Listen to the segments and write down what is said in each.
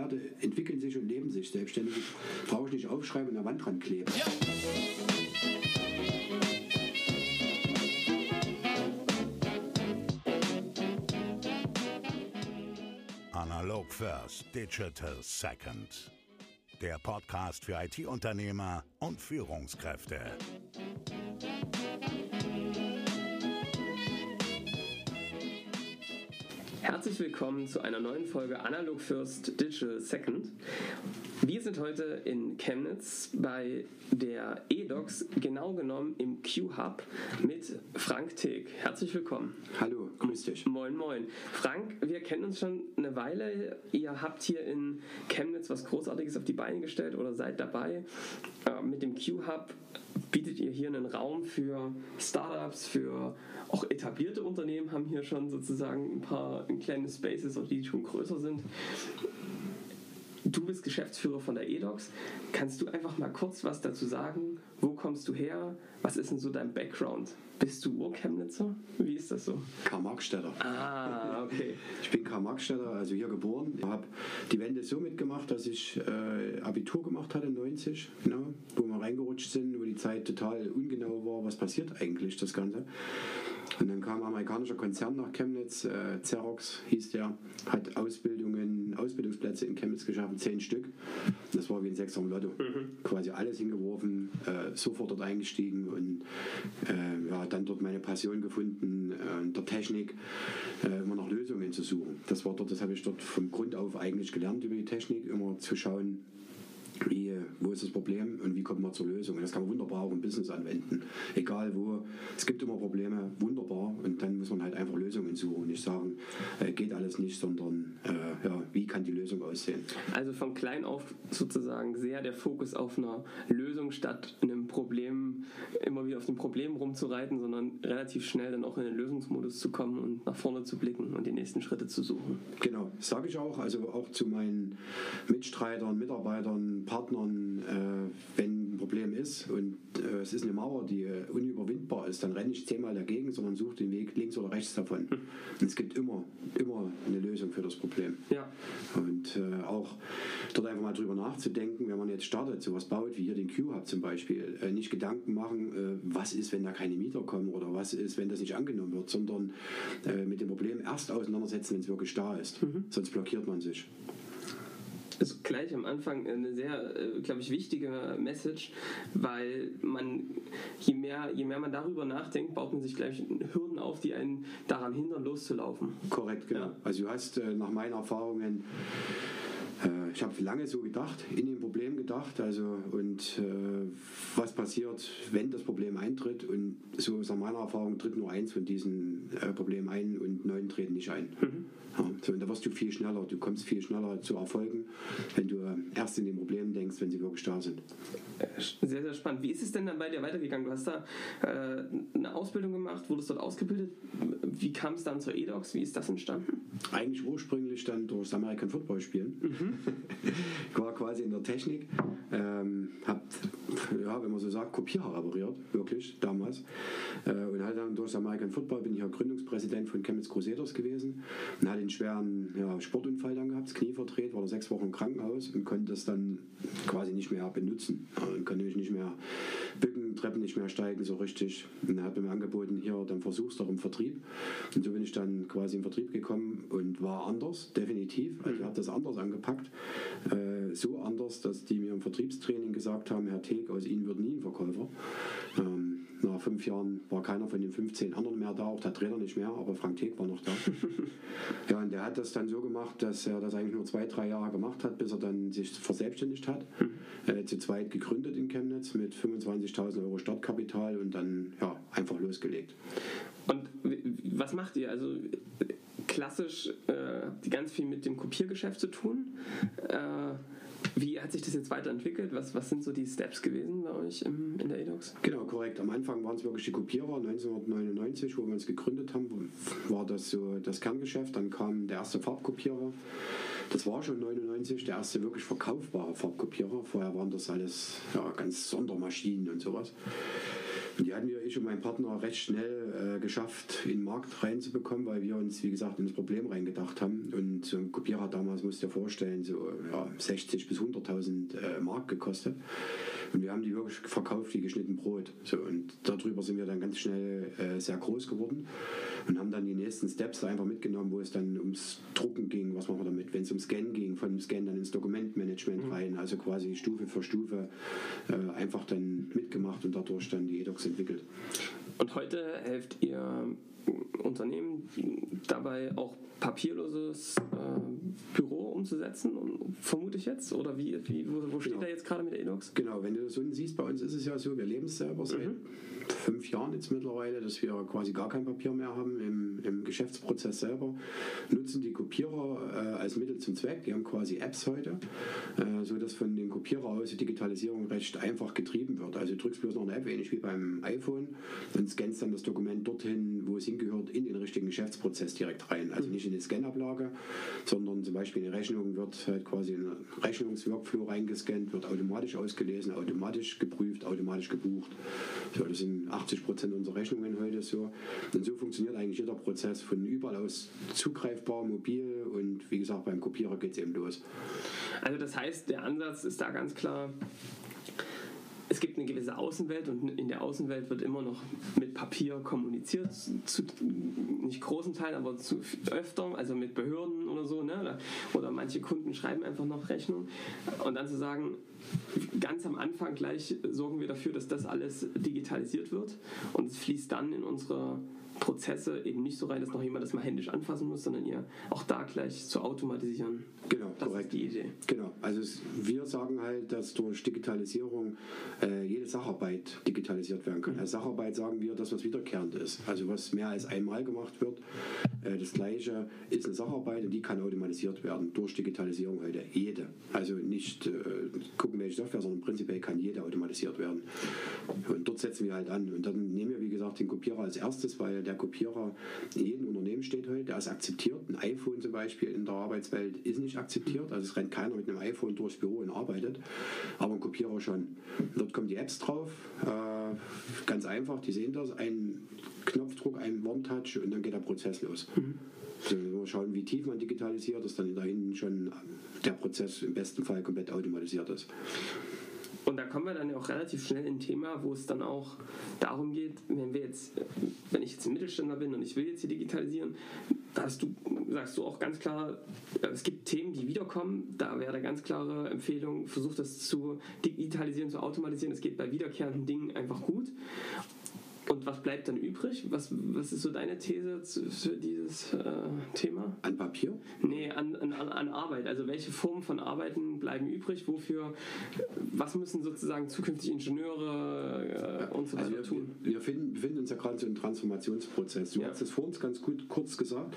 Werte entwickeln sich und leben sich selbstständig. Brauche ich nicht aufschreiben und an der Wand dran kleben. Ja. Analog First, Digital Second. Der Podcast für IT-Unternehmer und Führungskräfte. Herzlich willkommen zu einer neuen Folge Analog First Digital Second. Wir sind heute in Chemnitz bei der eDocs, genau genommen im Q-Hub mit Frank Teek. Herzlich willkommen. Hallo, grüß dich. Moin, moin. Frank, wir kennen uns schon eine Weile. Ihr habt hier in Chemnitz was Großartiges auf die Beine gestellt oder seid dabei. Äh, mit dem Q-Hub bietet ihr hier einen Raum für Startups, für auch etablierte Unternehmen haben hier schon sozusagen ein paar kleine Spaces, auch die schon größer sind. Du bist Geschäftsführer von der eDocs. Kannst du einfach mal kurz was dazu sagen? Wo kommst du her? Was ist denn so dein Background? Bist du Urchemnitzer? Wie ist das so? Karl-Marx-Städter. Ah, okay. Ich bin Karl-Marx-Städter, also hier geboren. Ich habe die Wende so mitgemacht, dass ich äh, Abitur gemacht hatte, 90, genau, wo wir reingerutscht sind, wo die Zeit total ungenau war, was passiert eigentlich, das Ganze. Und dann kam ein amerikanischer Konzern nach Chemnitz, äh, Xerox hieß der, hat Ausbildungen, Ausbildungsplätze in Chemnitz geschaffen, zehn Stück. Das war wie ein Sechser im Lotto. Mhm. Quasi alles hingeworfen, äh, sofort dort eingestiegen und äh, ja, dann dort meine Passion gefunden, äh, der Technik äh, immer nach Lösungen zu suchen. Das war dort, das habe ich dort vom Grund auf eigentlich gelernt über die Technik, immer zu schauen, wie, wo ist das Problem und wie kommt man zur Lösung. Und das kann man wunderbar auch im Business anwenden. Egal wo, es gibt immer Probleme, wunderbar. Und dann muss man halt einfach Lösungen suchen nicht sagen, äh, geht alles nicht, sondern äh, ja, wie kann die Lösung aussehen. Also von klein auf sozusagen sehr der Fokus auf einer Lösung statt einem Problem, immer wieder auf dem Problem rumzureiten, sondern relativ schnell dann auch in den Lösungsmodus zu kommen und nach vorne zu blicken und die nächsten Schritte zu suchen. Genau, sage ich auch. Also auch zu meinen Mitstreitern, Mitarbeitern, Partnern, äh, wenn ein Problem ist und äh, es ist eine Mauer, die äh, unüberwindbar ist, dann renne ich zehnmal dagegen, sondern suche den Weg links oder rechts davon. Hm. Und es gibt immer, immer eine Lösung für das Problem. Ja. Und äh, auch dort einfach mal drüber nachzudenken, wenn man jetzt startet, sowas baut wie hier den Q-Hub zum Beispiel, äh, nicht Gedanken machen, äh, was ist, wenn da keine Mieter kommen oder was ist, wenn das nicht angenommen wird, sondern mit dem Problem erst auseinandersetzen, wenn es wirklich da ist. Mhm. Sonst blockiert man sich ist gleich am Anfang eine sehr, äh, glaube ich, wichtige Message, weil man, je mehr, je mehr man darüber nachdenkt, baut man sich gleich Hürden auf, die einen daran hindern, loszulaufen. Korrekt, genau. Ja. Also du hast äh, nach meinen Erfahrungen äh, ich habe lange so gedacht, in dem Problem gedacht, also und äh, was passiert, wenn das Problem eintritt und so aus meiner Erfahrung tritt nur eins von diesen äh, Problemen ein und neun treten nicht ein. Mhm. So, und da wirst du viel schneller, du kommst viel schneller zu Erfolgen, wenn du äh, erst in den Problemen denkst, wenn sie wirklich da sind. Sehr, sehr spannend. Wie ist es denn dann bei dir weitergegangen? Du hast da äh, eine Ausbildung gemacht, wurdest dort ausgebildet. Wie kam es dann zur EDOX? Wie ist das entstanden? Eigentlich ursprünglich dann durch das American Football spielen. Mhm. ich war quasi in der Technik, ähm, hab, ja, wenn man so sagt, Kopierer repariert, wirklich, damals. Äh, und halt dann durch das American Football ja Gründungspräsident von Chemnitz Crusaders gewesen und hatte einen schweren ja, Sportunfall dann gehabt, das Knie verdreht, war da sechs Wochen im Krankenhaus und konnte das dann quasi nicht mehr benutzen. Und konnte mich nicht mehr bücken, Treppen nicht mehr steigen so richtig. Und er hat mir angeboten, hier, dann versuch's doch im Vertrieb. Und so bin ich dann quasi im Vertrieb gekommen und war anders, definitiv. Also ich habe das anders angepackt. Äh, so anders, dass die mir im Vertriebstraining gesagt haben, Herr Teek, aus Ihnen wird nie ein Verkäufer. Ähm, nach fünf Jahren war keiner von den 15 anderen mehr da, auch der Trainer nicht mehr, aber Frank Teek war noch da. ja, und der hat das dann so gemacht, dass er das eigentlich nur zwei, drei Jahre gemacht hat, bis er dann sich verselbstständigt hat. Mhm. Äh, zu zweit gegründet in Chemnitz mit 25.000 Euro Startkapital und dann ja, einfach losgelegt. Und was macht ihr? Also klassisch äh, ganz viel mit dem Kopiergeschäft zu tun. Äh, wie hat sich das jetzt weiterentwickelt? Was, was sind so die Steps gewesen bei euch im, in der EDOX? Genau, korrekt. Am Anfang waren es wirklich die Kopierer. 1999, wo wir uns gegründet haben, war das so das Kerngeschäft. Dann kam der erste Farbkopierer. Das war schon 99 der erste wirklich verkaufbare Farbkopierer. Vorher waren das alles ja, ganz Sondermaschinen und sowas. Die hatten wir, ich und mein Partner, recht schnell äh, geschafft, in den Markt reinzubekommen, weil wir uns, wie gesagt, in das Problem reingedacht haben. Und so ein Kopierer damals, musst du dir vorstellen, so ja, 60 bis 100.000 äh, Mark gekostet. Und wir haben die wirklich verkauft wie geschnitten Brot. So, und darüber sind wir dann ganz schnell äh, sehr groß geworden und haben dann die nächsten Steps einfach mitgenommen, wo es dann ums Drucken ging, was machen wir damit, wenn es um Scan ging, von dem Scan dann ins Dokumentmanagement mhm. rein, also quasi Stufe für Stufe äh, einfach dann mitgemacht und dadurch dann die EDOCs entwickelt. Und heute helft ihr Unternehmen dabei auch papierloses äh, Büro umzusetzen, vermute ich jetzt? Oder wie, wie wo, wo steht genau. er jetzt gerade mit der Inox? Genau, wenn du das unten siehst, bei uns ist es ja so, wir leben es selber seit mhm. fünf Jahren jetzt mittlerweile, dass wir quasi gar kein Papier mehr haben im, im Geschäftsprozess selber, nutzen die Kopierer äh, als Mittel zum Zweck, die haben quasi Apps heute, äh, so dass von den Kopierer aus die Digitalisierung recht einfach getrieben wird. Also du drückst bloß noch eine App, ähnlich wie beim iPhone und scannst dann das Dokument dorthin, wo es hingehört, in den richtigen Geschäftsprozess direkt rein. Also mhm. nicht in eine Scanablage, sondern zum Beispiel eine Rechnung wird halt quasi in einen Rechnungsworkflow reingescannt, wird automatisch ausgelesen, automatisch geprüft, automatisch gebucht. So, das sind 80 Prozent unserer Rechnungen heute so. Und so funktioniert eigentlich jeder Prozess von überall aus zugreifbar, mobil und wie gesagt, beim Kopierer geht es eben los. Also das heißt, der Ansatz ist da ganz klar, es gibt eine gewisse Außenwelt und in der Außenwelt wird immer noch mit Papier kommuniziert, zu nicht großen Teilen, aber zu öfter, also mit Behörden oder so, ne? oder manche Kunden schreiben einfach noch Rechnung und dann zu sagen, ganz am Anfang gleich sorgen wir dafür, dass das alles digitalisiert wird und es fließt dann in unsere Prozesse eben nicht so rein, dass noch jemand das mal händisch anfassen muss, sondern ihr auch da gleich zu automatisieren. Genau, das korrekt. ist die Idee. Genau, also es, wir sagen halt, dass durch Digitalisierung äh, jede Sacharbeit digitalisiert werden kann. Mhm. Als Sacharbeit sagen wir, dass was wiederkehrend ist. Also was mehr als einmal gemacht wird. Äh, das gleiche ist eine Sacharbeit und die kann automatisiert werden durch Digitalisierung heute. Jede. Also nicht äh, gucken, welche Software, sondern prinzipiell kann jede automatisiert werden. Und dort setzen wir halt an. Und dann nehmen wir, wie gesagt, den Kopierer als erstes, weil der Kopierer in jedem Unternehmen steht heute, der ist akzeptiert. Ein iPhone zum Beispiel in der Arbeitswelt ist nicht akzeptiert. Also es rennt keiner mit einem iPhone durchs Büro und arbeitet, aber ein Kopierer schon. Dort kommen die Apps drauf, äh, ganz einfach, die sehen das, ein Knopfdruck, ein One-Touch und dann geht der Prozess los. Mhm. So, wir schauen, wie tief man digitalisiert, dass dann da hinten schon der Prozess im besten Fall komplett automatisiert ist. Und da kommen wir dann ja auch relativ schnell in ein Thema, wo es dann auch darum geht, wenn wir jetzt, wenn ich jetzt Mittelständler bin und ich will jetzt hier digitalisieren, da hast du, sagst du auch ganz klar, es gibt Themen, die wiederkommen. Da wäre eine ganz klare Empfehlung, versucht das zu digitalisieren, zu automatisieren. Es geht bei wiederkehrenden Dingen einfach gut. Und was bleibt dann übrig? Was, was ist so deine These zu, für dieses äh, Thema? An Papier? Nee, an, an, an Arbeit. Also welche Formen von Arbeiten bleiben übrig? Wofür, was müssen sozusagen zukünftige Ingenieure äh, und so weiter also wir, tun? Wir, wir finden, befinden uns ja gerade so im Transformationsprozess. Du ja. hast es vor uns ganz gut kurz gesagt,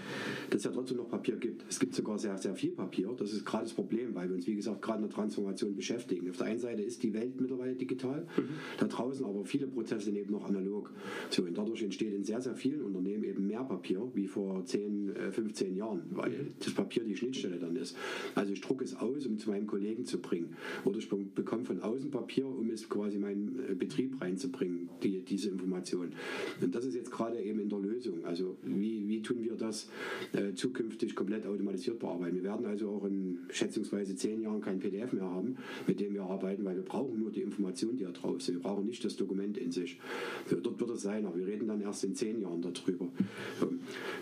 dass es ja trotzdem noch Papier gibt. Es gibt sogar sehr, sehr viel Papier. Das ist gerade das Problem, weil wir uns, wie gesagt, gerade in der Transformation beschäftigen. Auf der einen Seite ist die Welt mittlerweile digital, mhm. da draußen aber viele Prozesse sind eben noch analog. So, und dadurch entsteht in sehr, sehr vielen Unternehmen eben mehr Papier wie vor 10, 15 äh, Jahren, weil das Papier die Schnittstelle dann ist. Also ich drucke es aus, um zu meinem Kollegen zu bringen. Oder ich bekomme von außen Papier, um es quasi in meinen äh, Betrieb reinzubringen, die, diese Information. Und das ist jetzt gerade eben in der Lösung. Also wie, wie tun wir das äh, zukünftig komplett automatisiert bearbeiten? Wir werden also auch in schätzungsweise 10 Jahren kein PDF mehr haben, mit dem wir arbeiten, weil wir brauchen nur die Information, die da drauf ist. Wir brauchen nicht das Dokument in sich. Dort wird es sein, aber wir reden dann erst in zehn Jahren darüber.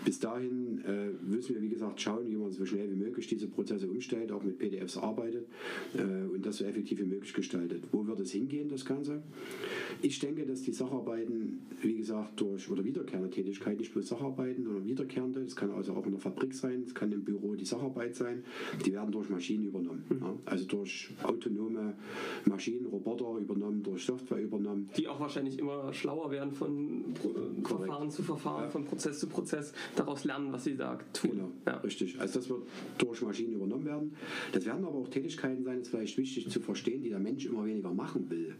Bis dahin äh, müssen wir, wie gesagt, schauen, wie man so schnell wie möglich diese Prozesse umstellt, auch mit PDFs arbeitet äh, und das so effektiv wie möglich gestaltet. Wo wird es hingehen, das Ganze? Ich denke, dass die Sacharbeiten, wie gesagt, durch oder wiederkehrende Tätigkeit, nicht bloß Sacharbeiten, sondern wiederkehrende, das kann also auch in der Fabrik sein, es kann im Büro die Sacharbeit sein, die werden durch Maschinen übernommen. Mhm. Ja? Also durch autonome Maschinen, Roboter übernommen, durch Software übernommen. Die auch wahrscheinlich immer schlauer werden von von Verfahren zu Verfahren, ja. von Prozess zu Prozess, daraus lernen, was sie da tun. Genau, ja. richtig. Also das wird durch Maschinen übernommen werden. Das werden aber auch Tätigkeiten sein, das ist vielleicht wichtig zu verstehen, die der Mensch immer weniger machen will.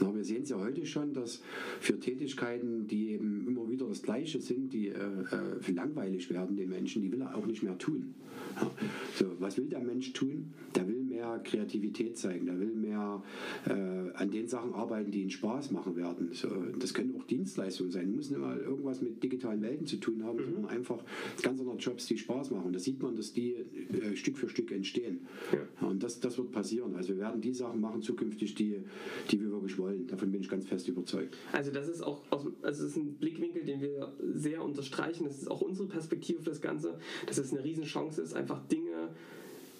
Na, wir sehen es ja heute schon, dass für Tätigkeiten, die eben immer wieder das Gleiche sind, die äh, äh, langweilig werden den Menschen, die will er auch nicht mehr tun. Ja. So, was will der Mensch tun? Der will mehr Kreativität zeigen, der will mehr äh, an den Sachen arbeiten, die ihn Spaß machen werden. So, das können auch Dienstleistungen sein, muss nicht mal irgendwas mit digitalen Welten zu tun haben, mhm. sondern einfach ganz andere Jobs, die Spaß machen. Da sieht man, dass die äh, Stück für Stück entstehen. Ja. Und das, das wird passieren. Also wir werden die Sachen machen zukünftig, die, die wir wirklich wollen. Davon bin ich ganz fest überzeugt. Also das ist auch aus, also ist ein Blickwinkel, den wir sehr unterstreichen. Das ist auch unsere Perspektive auf das Ganze, dass es eine Riesenchance ist, einfach Dinge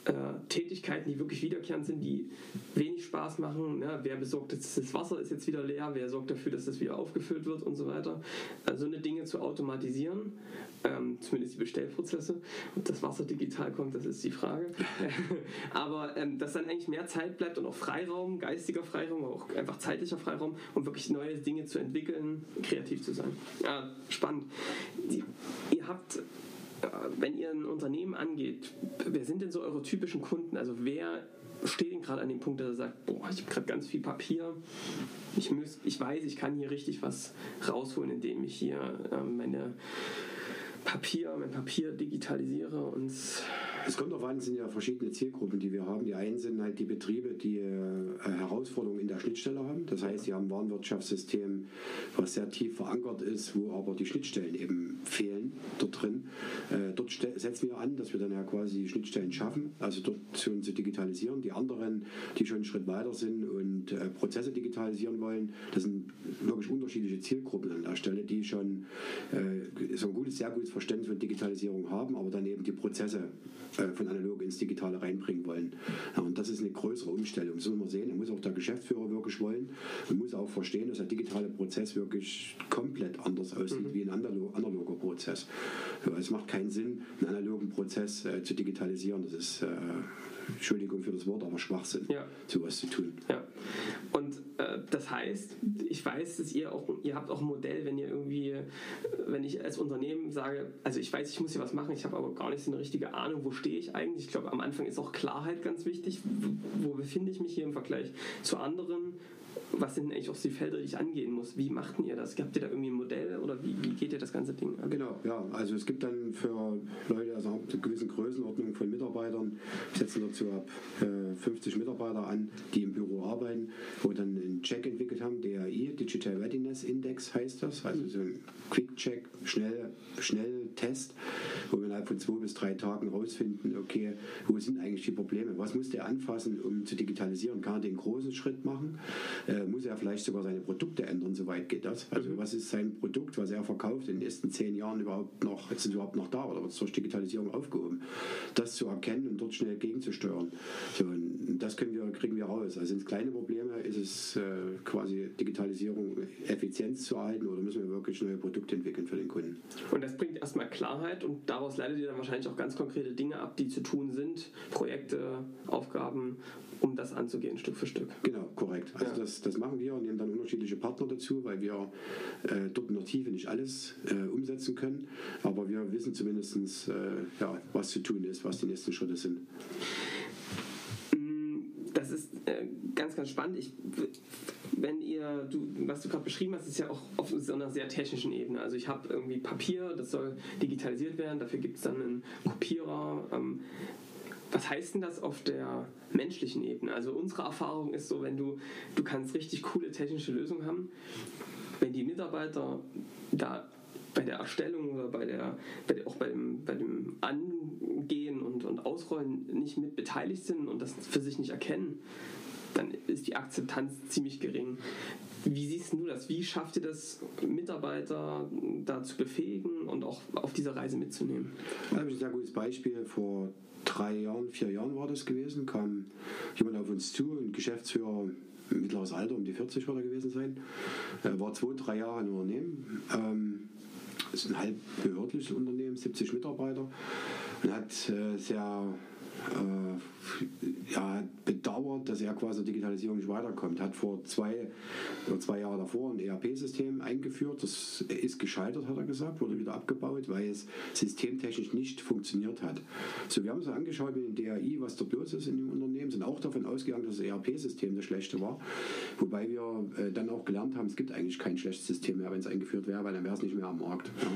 äh, Tätigkeiten, die wirklich wiederkehrend sind, die wenig Spaß machen. Ja, wer besorgt jetzt, das Wasser ist jetzt wieder leer, wer sorgt dafür, dass das wieder aufgefüllt wird und so weiter. Also eine Dinge zu automatisieren, ähm, zumindest die Bestellprozesse. Ob das Wasser digital kommt, das ist die Frage. Aber ähm, dass dann eigentlich mehr Zeit bleibt und auch Freiraum, geistiger Freiraum, aber auch einfach zeitlicher Freiraum, um wirklich neue Dinge zu entwickeln, kreativ zu sein. Ja, spannend. Die, ihr habt wenn ihr ein Unternehmen angeht, wer sind denn so eure typischen Kunden? Also wer steht denn gerade an dem Punkt, dass er sagt, boah, ich habe gerade ganz viel Papier, ich, muss, ich weiß, ich kann hier richtig was rausholen, indem ich hier äh, meine Papier, mein Papier digitalisiere und es kommt darauf an, es sind ja verschiedene Zielgruppen, die wir haben. Die einen sind halt die Betriebe, die äh, Herausforderungen in der Schnittstelle haben. Das heißt, sie haben ein Warenwirtschaftssystem, was sehr tief verankert ist, wo aber die Schnittstellen eben fehlen dort drin. Äh, dort setzen wir an, dass wir dann ja quasi die Schnittstellen schaffen, also dort schon zu digitalisieren. Die anderen, die schon einen Schritt weiter sind und äh, Prozesse digitalisieren wollen, das sind wirklich unterschiedliche Zielgruppen an der Stelle, die schon so ein gutes, sehr gutes Verständnis von Digitalisierung haben, aber dann eben die Prozesse von analog ins Digitale reinbringen wollen. Ja, und das ist eine größere Umstellung. Das muss man sehen. Da muss auch der Geschäftsführer wirklich wollen und muss auch verstehen, dass der digitale Prozess wirklich komplett anders aussieht mhm. wie ein analoger Prozess. es macht keinen Sinn, einen analogen Prozess äh, zu digitalisieren. Das ist äh, Entschuldigung für das Wort, aber Schwachsinn, ja. sowas zu tun. Ja. Und äh, das heißt, ich weiß, dass ihr auch, ihr habt auch ein Modell, wenn ihr irgendwie, wenn ich als Unternehmen sage, also ich weiß, ich muss hier was machen, ich habe aber gar nicht so eine richtige Ahnung, wo stehe ich eigentlich. Ich glaube, am Anfang ist auch Klarheit ganz wichtig. Wo, wo befinde ich mich hier im Vergleich zu anderen? Was sind eigentlich auch die Felder, die ich angehen muss? Wie machten ihr das? Habt ihr da irgendwie ein Modell oder wie, wie geht ihr das ganze Ding an? Genau, ja. Also es gibt dann für Leute, also eine gewisse Größenordnung von Mitarbeitern, setzen dazu ab äh, 50 Mitarbeiter an, die im Büro arbeiten, wo dann einen Check entwickelt haben, DAI, Digital Readiness Index heißt das, also so ein Quick-Check, schnell, schnell Test, wo wir innerhalb von zwei bis drei Tagen rausfinden, okay, wo sind eigentlich die Probleme? Was muss der anfassen, um zu digitalisieren? Kann er den großen Schritt machen? Äh, muss er vielleicht sogar seine Produkte ändern, soweit geht das. Also mhm. was ist sein Produkt, was er verkauft in den nächsten zehn Jahren überhaupt noch, ist es überhaupt noch da oder wird es durch Digitalisierung aufgehoben? Das zu erkennen und dort schnell gegenzusteuern. So, und das können wir, kriegen wir raus. Also sind es kleine Probleme, ist es äh, quasi Digitalisierung, Effizienz zu erhalten oder müssen wir wirklich neue Produkte entwickeln für den Kunden? Und das bringt erstmal Klarheit und daraus leitet ihr dann wahrscheinlich auch ganz konkrete Dinge ab, die zu tun sind, Projekte, Aufgaben um das anzugehen, Stück für Stück. Genau, korrekt. Also ja. das, das machen wir und nehmen dann unterschiedliche Partner dazu, weil wir äh, dort in der Tiefe nicht alles äh, umsetzen können. Aber wir wissen zumindest, äh, ja, was zu tun ist, was die nächsten Schritte sind. Mm, das ist äh, ganz, ganz spannend. Ich, wenn ihr, du, was du gerade beschrieben hast, ist ja auch auf so einer sehr technischen Ebene. Also ich habe irgendwie Papier, das soll digitalisiert werden, dafür gibt es dann einen Kopierer. Ähm, was heißt denn das auf der menschlichen Ebene? Also unsere Erfahrung ist so, wenn du, du kannst richtig coole technische Lösungen haben, wenn die Mitarbeiter da bei der Erstellung oder bei der, bei der, auch bei dem, bei dem Angehen und, und Ausrollen nicht mit beteiligt sind und das für sich nicht erkennen, dann ist die Akzeptanz ziemlich gering. Wie siehst du das? Wie schafft ihr das, Mitarbeiter da zu befähigen und auch auf dieser Reise mitzunehmen? Da habe ich ein sehr gutes Beispiel. Vor drei Jahren, vier Jahren war das gewesen, kam jemand auf uns zu, ein Geschäftsführer mittleres Alter, um die 40 wird er gewesen sein, er war zwei, drei Jahre im Unternehmen. Ähm, ist ein halb behördliches Unternehmen, 70 Mitarbeiter und hat äh, sehr äh, ja, bedauert, dass er quasi Digitalisierung nicht weiterkommt. Hat vor zwei zwei Jahren davor ein ERP-System eingeführt. Das ist gescheitert, hat er gesagt, wurde wieder abgebaut, weil es systemtechnisch nicht funktioniert hat. So, wir haben uns angeschaut mit dem DAI, was dort los ist in dem Unternehmen, sind auch davon ausgegangen, dass das ERP-System das schlechte war. Wobei wir äh, dann auch gelernt haben, es gibt eigentlich kein schlechtes System mehr, wenn es eingeführt wäre, weil dann wäre es nicht mehr am Markt. Ja.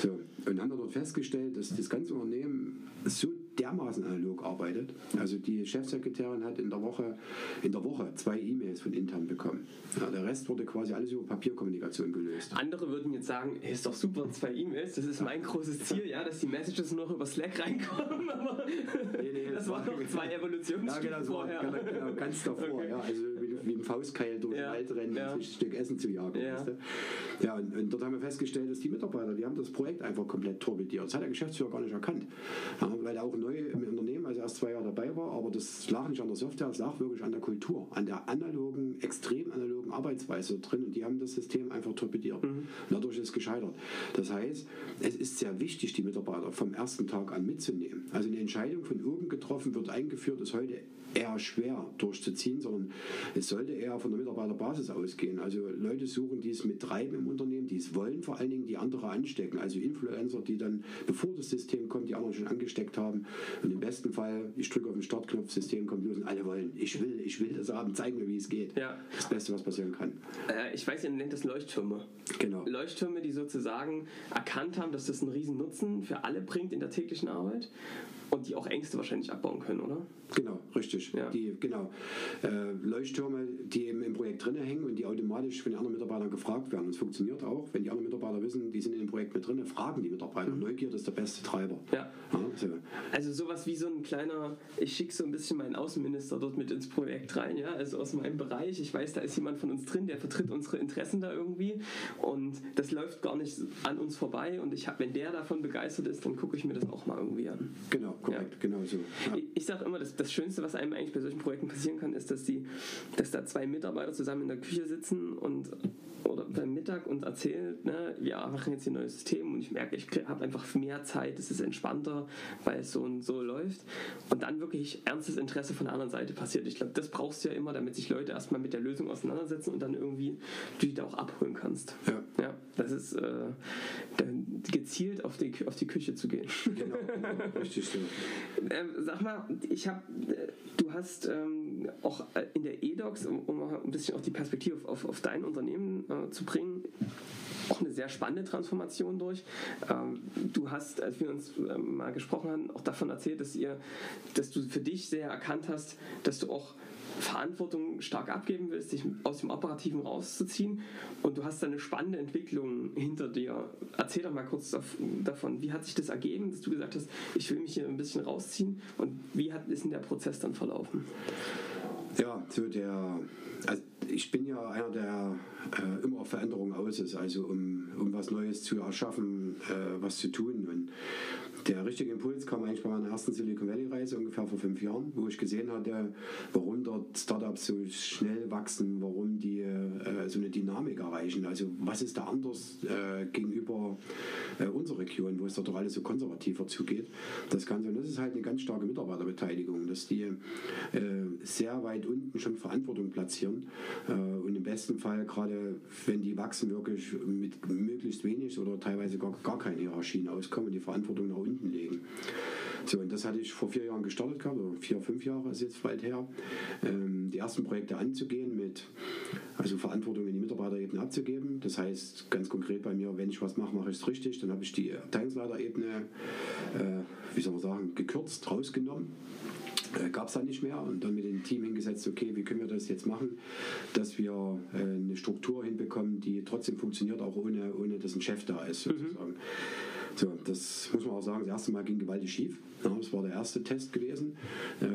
So, und haben dort festgestellt, dass das ganze Unternehmen so dermaßen analog arbeitet. Also die Chefsekretärin hat in der Woche, in der Woche zwei E-Mails von intern bekommen. Ja, der Rest wurde quasi alles über Papierkommunikation gelöst. Andere würden jetzt sagen, ist doch super, zwei E-Mails, das ist mein großes Ziel, ja, dass die Messages nur noch über Slack reinkommen, aber nee, nee, das, das waren noch zwei Evolutionsstufen ja, genau, vorher. Genau, genau, ganz davor, okay. ja, also wie, wie ein Faustkeil durch ja. den Wald rennen, ja. sich ein Stück Essen zu jagen. Ja, weißt du? ja und, und, dort haben wir festgestellt, dass die Mitarbeiter, die haben das Projekt einfach komplett torpediert. Das hat der Geschäftsführer gar nicht erkannt, weil er auch neu im Unternehmen, also erst zwei Jahre dabei war, aber das lag nicht an der Software, es lag wirklich an der Kultur, an der analogen, extrem analogen Arbeitsweise drin und die haben das System einfach torpediert. Mhm. Dadurch ist es gescheitert. Das heißt, es ist sehr wichtig, die Mitarbeiter vom ersten Tag an mitzunehmen. Also eine Entscheidung von oben getroffen wird eingeführt, ist heute eher schwer durchzuziehen, sondern es sollte eher von der Mitarbeiterbasis ausgehen. Also Leute suchen, die es mit treiben im Unternehmen, die es wollen, vor allen Dingen die andere anstecken. Also Influencer, die dann, bevor das System kommt, die anderen schon angesteckt haben. Und im besten Fall, ich drücke auf den Startknopf, System kommt los und alle wollen, ich will, ich will das haben, zeig mir, wie es geht. Ja. Das Beste, was passieren kann. Äh, ich weiß, ihr nennt das Leuchttürme. Genau. Leuchttürme, die sozusagen erkannt haben, dass das einen riesen Nutzen für alle bringt in der täglichen Arbeit und die auch Ängste wahrscheinlich abbauen können, oder? Genau, richtig. Ja. Die, genau. Äh, Leuchttürme, die eben im Projekt drin hängen und die automatisch von den anderen Mitarbeitern gefragt werden. Es funktioniert auch, wenn die anderen Mitarbeiter wissen, die sind in dem Projekt mit drin, fragen die Mitarbeiter. Mhm. Neugier ist der beste Treiber. Ja. ja so. Also sowas wie so ein kleiner, ich schicke so ein bisschen meinen Außenminister dort mit ins Projekt rein, ja, also aus meinem Bereich. Ich weiß, da ist jemand von uns drin, der vertritt unsere Interessen da irgendwie und das läuft gar nicht an uns vorbei und ich hab, wenn der davon begeistert ist, dann gucke ich mir das auch mal irgendwie an. Genau, korrekt, ja. genau so. Ja. Ich, ich sage immer, das, das Schönste, was einem eigentlich bei solchen Projekten passieren kann, ist, dass, die, dass da zwei Mitarbeiter zusammen in der Küche sitzen und oder beim Mittag und erzählen, ne, wir machen jetzt hier ein neues System und ich merke, ich habe einfach mehr Zeit, es ist entspannter, weil es so und so läuft. Und dann wirklich ernstes Interesse von der anderen Seite passiert. Ich glaube, das brauchst du ja immer, damit sich Leute erstmal mit der Lösung auseinandersetzen und dann irgendwie du die da auch abholen kannst. Ja. ja das ist äh, gezielt auf die, auf die Küche zu gehen. Genau, genau richtig so. ähm, sag mal, ich habe, du hast ähm, auch in der EDOX, um, um ein bisschen auch die Perspektive auf, auf, auf dein Unternehmen äh, zu bringen, auch eine sehr spannende Transformation durch. Ähm, du hast, als wir uns ähm, mal gesprochen haben, auch davon erzählt, dass ihr, dass du für dich sehr erkannt hast, dass du auch Verantwortung stark abgeben willst, dich aus dem Operativen rauszuziehen und du hast eine spannende Entwicklung hinter dir. Erzähl doch mal kurz davon, wie hat sich das ergeben, dass du gesagt hast, ich will mich hier ein bisschen rausziehen und wie hat, ist denn der Prozess dann verlaufen? Ja, so der, also ich bin ja einer, der äh, immer auf Veränderungen aus ist, also um, um was Neues zu erschaffen, äh, was zu tun. Und der richtige Impuls kam eigentlich bei meiner ersten Silicon Valley Reise ungefähr vor fünf Jahren, wo ich gesehen hatte, warum dort Startups so schnell wachsen, warum die äh, so eine Dynamik erreichen. Also was ist da anders äh, gegenüber äh, unserer Region, wo es dort doch alles so konservativer zugeht. Das Ganze, und das ist halt eine ganz starke Mitarbeiterbeteiligung, dass die äh, sehr weit unten schon Verantwortung platzieren besten Fall gerade, wenn die wachsen, wirklich mit möglichst wenig oder teilweise gar, gar keine Hierarchien auskommen und die Verantwortung nach unten legen. So, und das hatte ich vor vier Jahren gestartet gehabt, oder vier, fünf Jahre ist jetzt bald her, ähm, die ersten Projekte anzugehen, mit also Verantwortung in die Mitarbeiterebene abzugeben. Das heißt, ganz konkret bei mir, wenn ich was mache, mache ich es richtig. Dann habe ich die Abteilungsleiterebene, äh, wie soll man sagen, gekürzt, rausgenommen äh, gab es dann nicht mehr und dann mit dem Team hingesetzt, okay, wie können wir das jetzt machen, dass wir äh, eine Struktur hinbekommen, die trotzdem funktioniert, auch ohne, ohne dass ein Chef da ist, mhm. sozusagen. Mhm. So, das muss man auch sagen, das erste Mal ging gewaltig schief. Ja, das war der erste Test gewesen. Äh,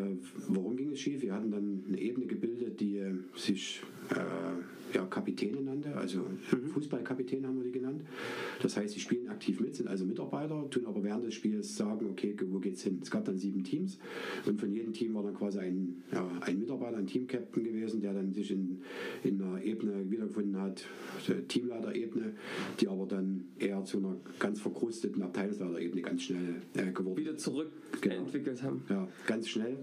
warum ging es schief? Wir hatten dann eine Ebene gebildet, die sich äh, ja, Kapitäne nannte, also mhm. Fußballkapitäne haben wir die genannt. Das heißt, sie spielen aktiv mit, sind also Mitarbeiter, tun aber während des Spiels sagen, okay, wo geht's hin? Es gab dann sieben Teams und von jedem Team war dann quasi ein, ja, ein Mitarbeiter, ein Teamcaptain gewesen, der dann sich in, in einer Ebene wiedergefunden hat, Teamleiterebene, die aber dann eher zu einer ganz verkrusteten Abteilungsleiterebene ganz schnell äh, geworden Wieder zurückentwickelt genau. haben. Ja, ganz schnell.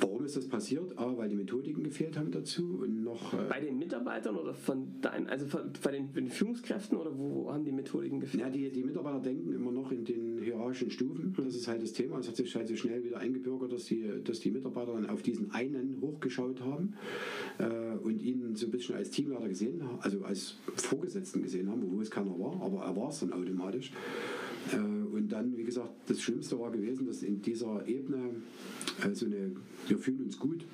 Warum ist das passiert? A, weil die Methodiken gefehlt haben dazu und noch. Äh bei den Mitarbeitern oder von deinen, also bei den, den Führungskräften oder wo, haben die Methodiken gefehlt? Ja, die, die Mitarbeiter denken immer noch in den hierarchischen Stufen. Das ist halt das Thema. Es hat sich halt so schnell wieder eingebürgert, dass die, dass die Mitarbeiter dann auf diesen einen hochgeschaut haben äh, und ihn so ein bisschen als Teamleiter gesehen haben, also als Vorgesetzten gesehen haben, wo es keiner war, aber er war es dann automatisch. Äh, und dann, wie gesagt, das Schlimmste war gewesen, dass in dieser Ebene äh, so eine Wir fühlen uns gut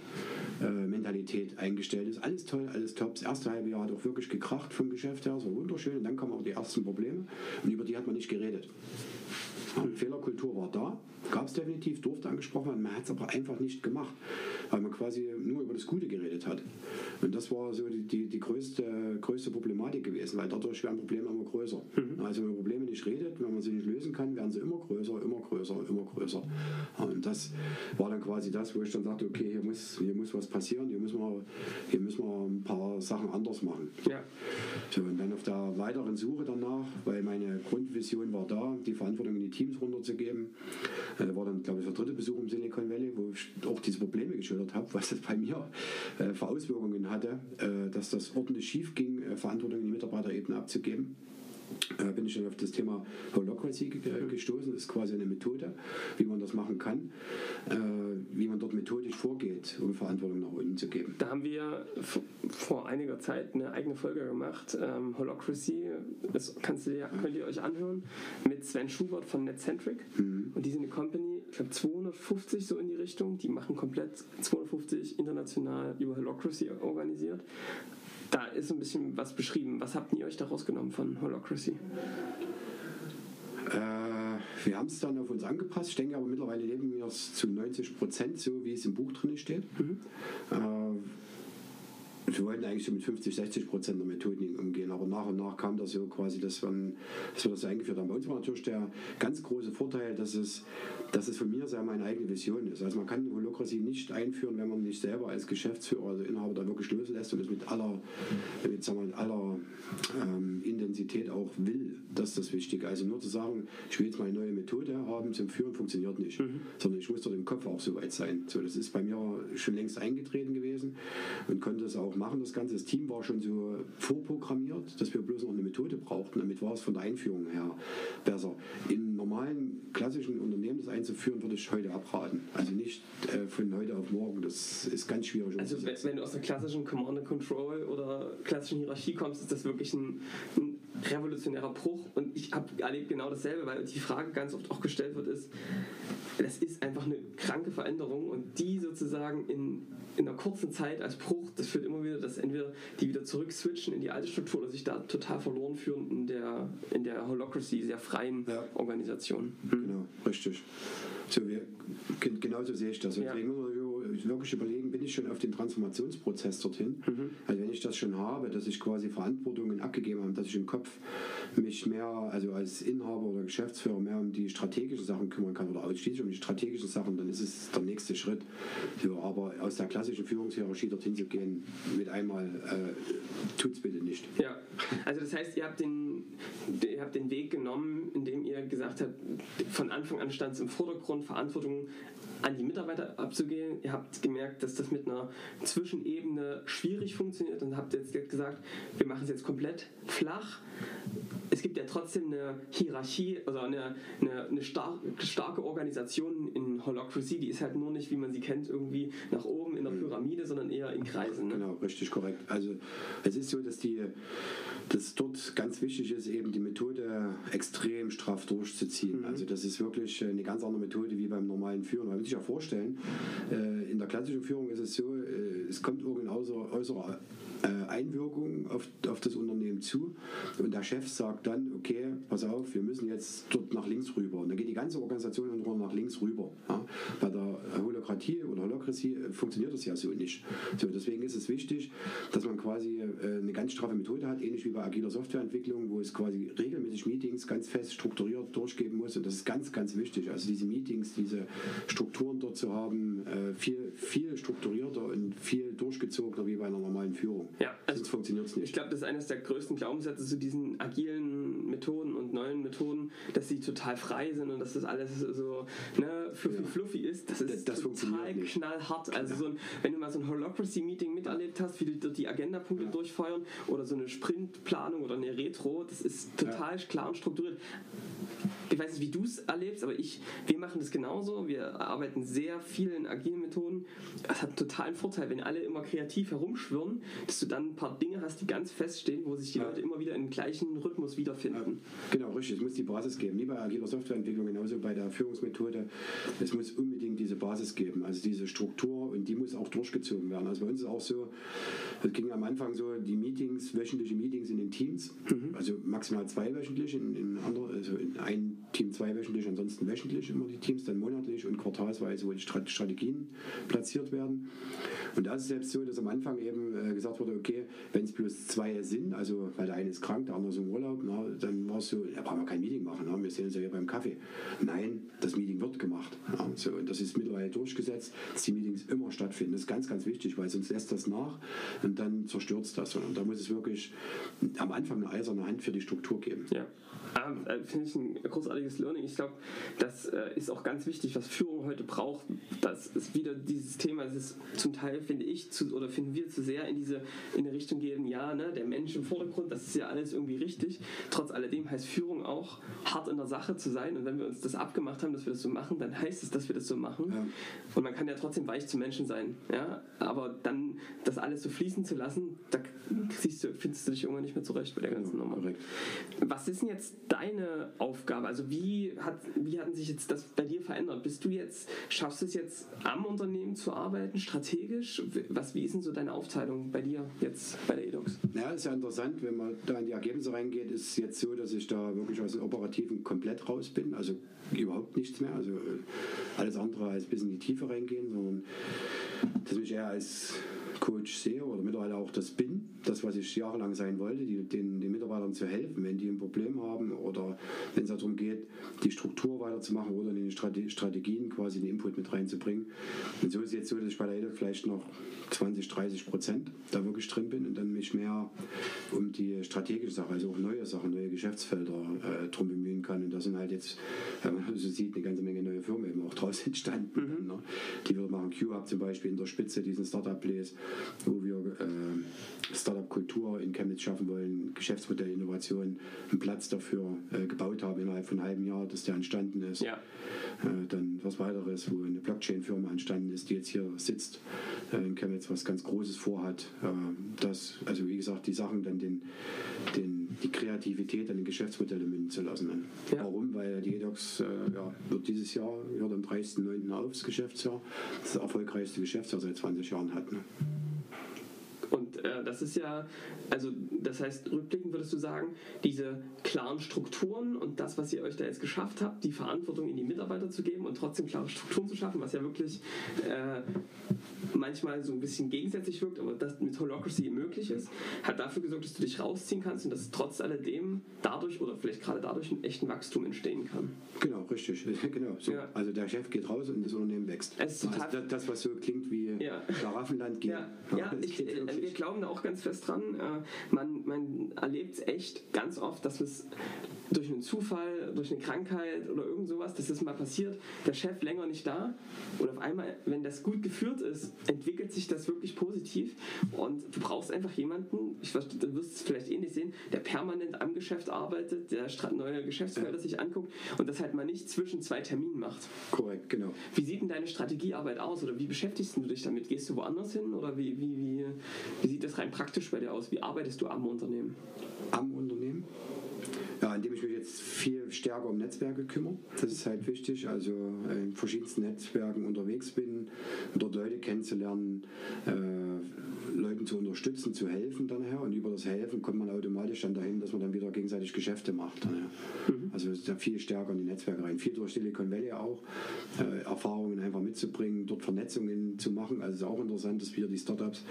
äh, Mentalität eingestellt ist. Alles toll, alles top. Das erste halbe Jahr hat auch wirklich gekracht vom Geschäft her, so wunderschön. Und dann kamen auch die ersten Probleme und über die hat man nicht geredet. Ja, Fehlerkultur war da, gab es definitiv, durfte angesprochen werden, man hat es aber einfach nicht gemacht, weil man quasi nur über das Gute geredet hat. Und das war so die, die, die größte, größte Problematik gewesen, weil dadurch werden Probleme immer größer. Mhm. Also wenn man Probleme nicht redet, wenn man sie nicht lösen kann, werden sie immer größer, immer größer, immer größer. Und das war dann quasi das, wo ich dann sagte, okay, hier muss, hier muss was passieren, hier müssen, wir, hier müssen wir ein paar Sachen anders machen. Ja. So, und dann auf der weiteren Suche danach, weil meine Grundvision war da, die Verantwortung in die Teams runterzugeben, äh, war dann, glaube ich, der dritte Besuch im Silicon Valley, wo ich auch diese Probleme geschildert habe, was das bei mir äh, für Auswirkungen hatte, äh, dass das ordentlich schief ging, äh, Verantwortung in die Mitarbeiterebene abzugeben bin ich dann auf das Thema Holocracy gestoßen. Das ist quasi eine Methode, wie man das machen kann, äh, wie man dort methodisch vorgeht, um Verantwortung nach unten zu geben. Da haben wir vor einiger Zeit eine eigene Folge gemacht. Ähm, Holocracy, das kannst du, könnt ihr euch anhören, mit Sven Schubert von Netcentric. Mhm. Und die sind eine Company, ich glaube 250 so in die Richtung. Die machen komplett 250 international über Holocracy organisiert. Da ist ein bisschen was beschrieben. Was habt ihr euch daraus genommen von Holocracy? Äh, wir haben es dann auf uns angepasst. Ich denke aber mittlerweile leben wir es zu 90 Prozent so, wie es im Buch drin steht. Mhm. Äh, wir wollten eigentlich so mit 50, 60 Prozent der Methoden umgehen, aber nach und nach kam das so quasi, dass, man, dass wir das eingeführt haben. Bei uns war natürlich der ganz große Vorteil, dass es, dass es von mir sehr meine eigene Vision ist. Also man kann Holokratie nicht einführen, wenn man nicht selber als Geschäftsführer, also Inhaber da wirklich loslässt und es mit aller, mit, sagen wir, mit aller ähm, Intensität auch will. Das ist das Wichtige. Also nur zu sagen, ich will jetzt mal eine neue Methode haben zum Führen, funktioniert nicht. Mhm. Sondern ich muss dort im Kopf auch so weit sein. So, das ist bei mir schon längst eingetreten gewesen und konnte es auch machen, das Ganze. Das Team war schon so vorprogrammiert, dass wir bloß noch eine Methode brauchten. Damit war es von der Einführung her besser. In normalen, klassischen Unternehmen das einzuführen, würde ich heute abraten. Also nicht äh, von heute auf morgen. Das ist ganz schwierig. Also wenn du aus der klassischen Command and Control oder klassischen Hierarchie kommst, ist das wirklich ein, ein revolutionärer Bruch. Und ich habe erlebt genau dasselbe, weil die Frage ganz oft auch gestellt wird, ist, das ist einfach eine kranke Veränderung und die sozusagen in, in einer kurzen Zeit als Bruch, das führt immer wieder, dass entweder die wieder zurück switchen in die alte Struktur oder sich da total verloren führen in der, in der Holocracy, sehr freien ja. Organisation. Hm. Genau, richtig. So, wir, genauso sehe ich das. Und ja. Wirklich überlegen, bin ich schon auf den Transformationsprozess dorthin? Mhm. Also wenn ich das schon habe, dass ich quasi Verantwortungen abgegeben habe, dass ich im Kopf mich mehr, also als Inhaber oder Geschäftsführer mehr um die strategischen Sachen kümmern kann oder ausschließlich um die strategischen Sachen, dann ist es der nächste Schritt. So, aber aus der klassischen Führungshierarchie dorthin zu gehen, mit einmal äh, tut es bitte nicht. Ja, also das heißt, ihr habt, den, ihr habt den Weg genommen, indem ihr gesagt habt, von Anfang an stand es im Vordergrund, Verantwortung an die Mitarbeiter abzugehen. Ihr habt gemerkt, dass das mit einer Zwischenebene schwierig funktioniert und habt jetzt gesagt, wir machen es jetzt komplett flach. Es gibt ja trotzdem eine Hierarchie, also eine, eine, eine star starke Organisation in Holocracy, die ist halt nur nicht, wie man sie kennt, irgendwie nach oben in der mhm. Pyramide, sondern eher in Kreisen. Ne? Genau, richtig korrekt. Also es ist so, dass die dass dort ganz wichtig ist, eben die Methode extrem straff durchzuziehen. Mhm. Also das ist wirklich eine ganz andere Methode wie beim normalen Führen. Sich ja vorstellen, äh, in der klassischen Führung ist es so, äh, es kommt irgendein äußerer Einwirkung auf, auf das Unternehmen zu und der Chef sagt dann, okay, pass auf, wir müssen jetzt dort nach links rüber. Und dann geht die ganze Organisation nach links rüber. Ja. Bei der Holokratie oder Holokratie äh, funktioniert das ja so nicht. So, deswegen ist es wichtig, dass man quasi äh, eine ganz straffe Methode hat, ähnlich wie bei agiler Softwareentwicklung, wo es quasi regelmäßig Meetings ganz fest strukturiert durchgeben muss. Und das ist ganz, ganz wichtig. Also diese Meetings, diese Strukturen dort zu haben, viel, viel strukturierter und viel durchgezogener wie bei einer normalen Führung. Ja, also funktioniert es nicht. Ich glaube, das ist eines der größten Glaubenssätze zu diesen agilen Methoden und neuen Methoden, dass sie total frei sind und dass das alles so ne, fluffy, ja. fluffy ist. Das ist das, das total knallhart. Also so ein, wenn du mal so ein Holocracy-Meeting miterlebt hast, wie die dort die Agendapunkte ja. durchfeuern oder so eine Sprintplanung oder eine Retro, das ist total klar und strukturiert ich weiß nicht, wie du es erlebst, aber ich, wir machen das genauso. Wir arbeiten sehr viel in agilen Methoden. Es hat totalen Vorteil, wenn alle immer kreativ herumschwirren, dass du dann ein paar Dinge hast, die ganz feststehen, wo sich die ja. Leute immer wieder im gleichen Rhythmus wiederfinden. Ja, genau, richtig. Es muss die Basis geben. Wie bei agiler Softwareentwicklung, genauso bei der Führungsmethode. Es muss unbedingt diese Basis geben, also diese Struktur und die muss auch durchgezogen werden. Also bei uns ist auch so, es ging am Anfang so, die Meetings, wöchentliche Meetings in den Teams, mhm. also maximal zwei wöchentlich, in, in andere, also in ein Team zwei wöchentlich, ansonsten wöchentlich immer die Teams, dann monatlich und quartalsweise, wo die Strategien platziert werden. Und da ist es selbst so, dass am Anfang eben äh, gesagt wurde, okay, wenn es bloß zwei sind, also weil der eine ist krank, der andere ist im Urlaub, na, dann war es so, da brauchen wir kein Meeting machen, na, wir sehen uns ja hier beim Kaffee. Nein, das Meeting wird gemacht. Ja, so, und das ist mittlerweile durchgesetzt, dass die Meetings immer stattfinden. Das ist ganz, ganz wichtig, weil sonst lässt das nach und dann zerstört es das. Und da muss es wirklich am Anfang eine eiserne Hand für die Struktur geben. Ja. Ähm, äh, Finde ich ein großartiges Learning. Ich glaube, das äh, ist auch ganz wichtig, was Führung heute braucht. Das ist wieder dieses Thema, das ist zum Teil, finde ich, zu, oder finden wir zu sehr in diese in die Richtung gehen, ja, ne, der Mensch im Vordergrund, das ist ja alles irgendwie richtig. Trotz alledem heißt Führung auch, hart in der Sache zu sein. Und wenn wir uns das abgemacht haben, dass wir das so machen, dann heißt es, dass wir das so machen. Ja. Und man kann ja trotzdem weich zu Menschen sein. Ja? Aber dann das alles so fließen zu lassen, da siehst du, findest du dich irgendwann nicht mehr zurecht bei der ganzen ja, Nummer. Korrekt. Was ist denn jetzt deine Aufgabe? Also wie hat, wie hat sich jetzt das bei dir verändert? Bist du jetzt, schaffst du es jetzt am Unternehmen zu arbeiten, strategisch? Was, wie ist denn so deine Aufteilung bei dir jetzt bei der EDOX? Ja, ist ja interessant, wenn man da in die Ergebnisse reingeht, ist es jetzt so, dass ich da wirklich aus dem Operativen komplett raus bin, also überhaupt nichts mehr, also äh, alles andere als bis in die Tiefe reingehen, sondern dass ich eher als Coach sehe oder mittlerweile auch das bin, das, was ich jahrelang sein wollte, die, den, den Mitarbeitern zu helfen, wenn die ein Problem haben oder wenn es darum geht, die Struktur weiterzumachen oder in die Strategien quasi den Input mit reinzubringen. Und so ist es jetzt so, dass ich bei der EDOC vielleicht noch 20, 30 Prozent da wirklich drin bin und dann mich mehr um die strategische Sache, also auch neue Sachen, neue Geschäftsfelder äh, drum bemühen kann. Und da sind halt jetzt, wenn man so sieht, eine ganze Menge neue Firmen eben auch draus entstanden. Mhm. Ne? Die wir machen Q-Hub zum Beispiel in der Spitze, diesen Startup-Place, wo wir äh, Startup-Kultur in Chemnitz schaffen wollen, Geschäftsmodellinnovation, einen Platz dafür äh, gebaut haben innerhalb von einem halben Jahr, dass der entstanden ist. Ja. Äh, dann was weiteres, wo eine Blockchain-Firma entstanden ist, die jetzt hier sitzt äh, in Chemnitz, was ganz Großes vorhat. Äh, das, also wie gesagt, die Sachen dann Kreativität an den Geschäftsmodelle münden zu lassen. Ja. Warum? Weil die EDOX äh, ja, wird dieses Jahr, hört am 30.09. auf, das Geschäftsjahr, das erfolgreichste Geschäftsjahr seit 20 Jahren hat. Ne? Äh, das ist ja, also das heißt, rückblickend würdest du sagen, diese klaren Strukturen und das, was ihr euch da jetzt geschafft habt, die Verantwortung in die Mitarbeiter zu geben und trotzdem klare Strukturen zu schaffen, was ja wirklich äh, manchmal so ein bisschen gegensätzlich wirkt, aber das mit Holocracy möglich ist, hat dafür gesorgt, dass du dich rausziehen kannst und dass trotz alledem dadurch oder vielleicht gerade dadurch ein echten Wachstum entstehen kann. Genau, richtig. genau, so. ja. Also der Chef geht raus und das Unternehmen wächst. Es ist total also das, das, was so klingt wie ja. Schlaraffenland geht. Ja, ja ich, äh, wir glauben da auch ganz fest dran. Äh, man, man erlebt es echt ganz oft, dass es durch einen Zufall, durch eine Krankheit oder irgend sowas, dass das mal passiert, der Chef länger nicht da und auf einmal, wenn das gut geführt ist, entwickelt sich das wirklich positiv und du brauchst einfach jemanden, ich, du wirst es vielleicht ähnlich sehen, der permanent am Geschäft arbeitet, der neue Geschäftsfelder ja. sich anguckt und das halt mal nicht zwischen zwei Terminen macht. Korrekt, genau. Wie sieht denn deine Strategiearbeit aus oder wie beschäftigst du dich damit? Gehst du woanders hin oder wie, wie, wie, wie sieht das rein praktisch bei dir aus? Wie arbeitest du am Unternehmen? Am Unternehmen? Ja, indem ich mich jetzt viel stärker um Netzwerke kümmere. Das ist halt wichtig. Also in verschiedensten Netzwerken unterwegs bin, dort Leute kennenzulernen, äh, Leuten zu unterstützen, zu helfen dann her. Und über das Helfen kommt man automatisch dann dahin, dass man dann wieder gegenseitig Geschäfte macht. Mhm. Also ist ja viel stärker in die Netzwerke rein. Viel durch Silicon Valley auch, äh, Erfahrungen einfach mitzubringen, dort Vernetzungen zu machen. Also es ist auch interessant, dass wir die Startups,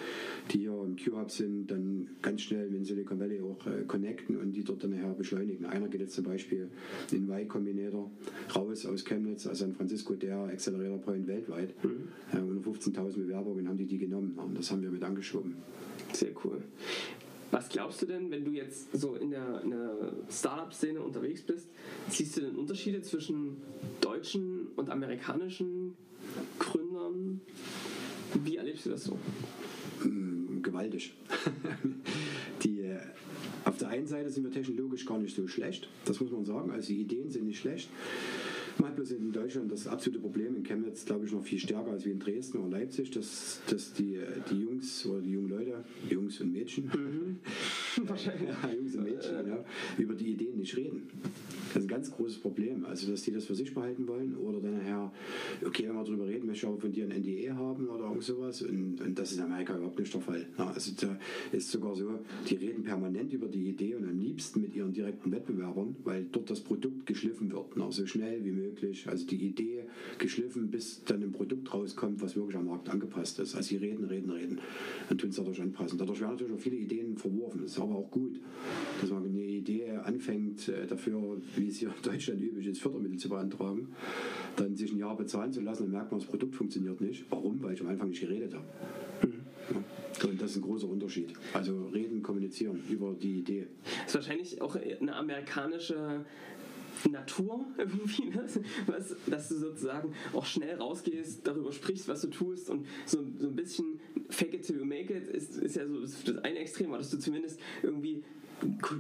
die hier im Q-Hub sind, dann ganz schnell mit Silicon Valley auch äh, connecten und die dort dann nachher beschleunigen. Einer geht jetzt zum Beispiel in Y Combinator raus aus Chemnitz, aus San Francisco, der Accelerator Point weltweit. Mhm. Äh, unter 15.000 Bewerbungen haben die die genommen. Und das haben wir mit angeschoben. Sehr cool. Was glaubst du denn, wenn du jetzt so in der, der Startup-Szene unterwegs bist, siehst du denn Unterschiede zwischen deutschen und amerikanischen Gründern? Wie erlebst du das so? Hm, gewaltig. die, äh, auf der einen Seite sind wir technologisch gar nicht so schlecht, das muss man sagen. Also die Ideen sind nicht schlecht. Man hat bloß in Deutschland das absolute Problem, in Chemnitz glaube ich noch viel stärker als wie in Dresden oder Leipzig, dass, dass die, die Jungs oder die jungen Leute, Jungs und Mädchen, mhm. wahrscheinlich ja, Jungs und Mädchen, ja, über die Ideen nicht reden. Das ist ein ganz großes Problem. Also, dass die das für sich behalten wollen oder dann nachher, okay, wenn wir darüber reden, möchte ich aber von dir ein NDE haben oder irgend sowas. Und, und das ist in Amerika überhaupt nicht der Fall. Ja, also, da ist sogar so, die reden permanent über die Idee und am liebsten mit ihren direkten Wettbewerbern, weil dort das Produkt geschliffen wird, na, so schnell wie möglich. Also, die Idee geschliffen, bis dann ein Produkt rauskommt, was wirklich am Markt angepasst ist. Also, sie reden, reden, reden und tun es dadurch anpassen. Dadurch werden natürlich auch viele Ideen verworfen. Das ist aber auch gut, dass man eine Idee anfängt, äh, dafür wie es hier in Deutschland üblich ist, Fördermittel zu beantragen, dann sich ein Jahr bezahlen zu lassen, dann merkt man, das Produkt funktioniert nicht. Warum? Weil ich am Anfang nicht geredet habe. Mhm. Ja. Und das ist ein großer Unterschied. Also reden, kommunizieren über die Idee. Das ist wahrscheinlich auch eine amerikanische Natur irgendwie, ne? was, dass du sozusagen auch schnell rausgehst, darüber sprichst, was du tust und so, so ein bisschen fake it till you make it ist, ist ja so das eine Extrem, dass du zumindest irgendwie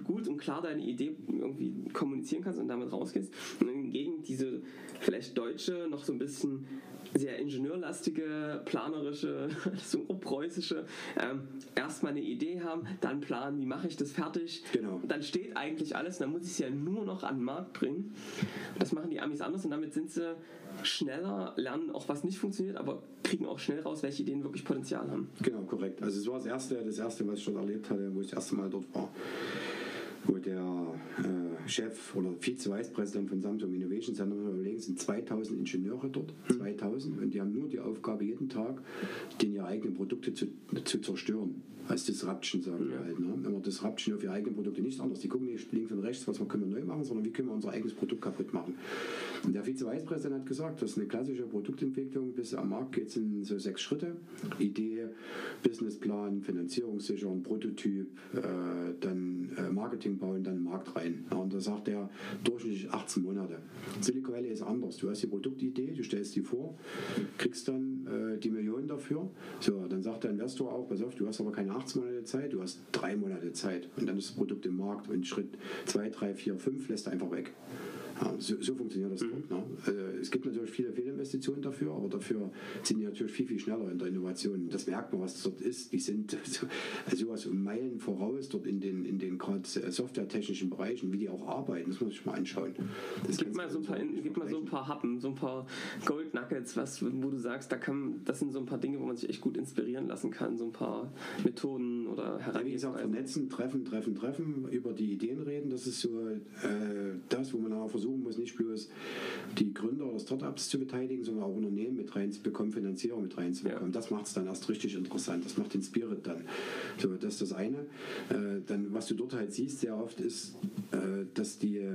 gut und klar deine Idee irgendwie kommunizieren kannst und damit rausgehst. Und hingegen diese vielleicht deutsche, noch so ein bisschen sehr ingenieurlastige, planerische, so preußische, ähm, erstmal eine Idee haben, dann planen, wie mache ich das fertig. Genau. Dann steht eigentlich alles, dann muss ich es ja nur noch an den Markt bringen. Das machen die Amis anders und damit sind sie schneller, lernen auch was nicht funktioniert, aber kriegen auch schnell raus, welche Ideen wirklich Potenzial haben. Genau, korrekt. Also es war das erste, das erste, was ich schon erlebt hatte, wo ich das erste Mal dort war wo der äh, Chef oder Vize-Vice-Präsident von Samsung Innovation Center überlegen, sind 2000 Ingenieure dort, 2000, hm. und die haben nur die Aufgabe, jeden Tag den ihre eigenen Produkte zu, zu zerstören als Disruption, sagen wir halt. Ne? Immer Disruption auf ihre eigenen Produkte nicht anders. Die gucken nicht links und rechts, was wir können wir neu machen, sondern wie können wir unser eigenes Produkt kaputt machen. Und der Vize-Vice-Präsident hat gesagt, das ist eine klassische Produktentwicklung. Bis am Markt geht es in so sechs Schritte. Idee, Businessplan, Finanzierung sichern, Prototyp, äh, dann äh, Marketing bauen, dann Markt rein. Und da sagt er durchschnittlich 18 Monate. Silicon Valley ist anders. Du hast die Produktidee, du stellst die vor, kriegst dann äh, die Millionen dafür. So, dann sagt der Investor auch, pass auf, du hast aber keine 18 Monate Zeit, du hast drei Monate Zeit und dann ist das Produkt im Markt und Schritt 2, 3, 4, 5 lässt er einfach weg. Ja, so, so, funktioniert das mhm. dort. Ne? Also es gibt natürlich viele Fehlinvestitionen dafür, aber dafür sind die natürlich viel, viel schneller in der Innovation. Das merkt man, was dort ist. Die sind so, also sowas um Meilen voraus dort in den, in den gerade softwaretechnischen Bereichen, wie die auch arbeiten. Das muss ich mal anschauen. Das gib mal, so ein paar, gib mal so ein paar Happen, so ein paar Gold Nuggets, was, wo du sagst, da kann, das sind so ein paar Dinge, wo man sich echt gut inspirieren lassen kann, so ein paar Methoden oder Herangehensweisen. Ja, wie gesagt, vernetzen, treffen, treffen, treffen, über die Ideen reden, das ist so äh, das, wo man auch versucht, versuchen muss, nicht bloß die Gründer oder Startups zu beteiligen, sondern auch Unternehmen mit reinzubekommen, Finanzierung mit reinzubekommen. Ja. Das macht es dann erst richtig interessant. Das macht den Spirit dann. So, das ist das eine. Äh, dann, was du dort halt siehst, sehr oft ist, äh, dass die, äh,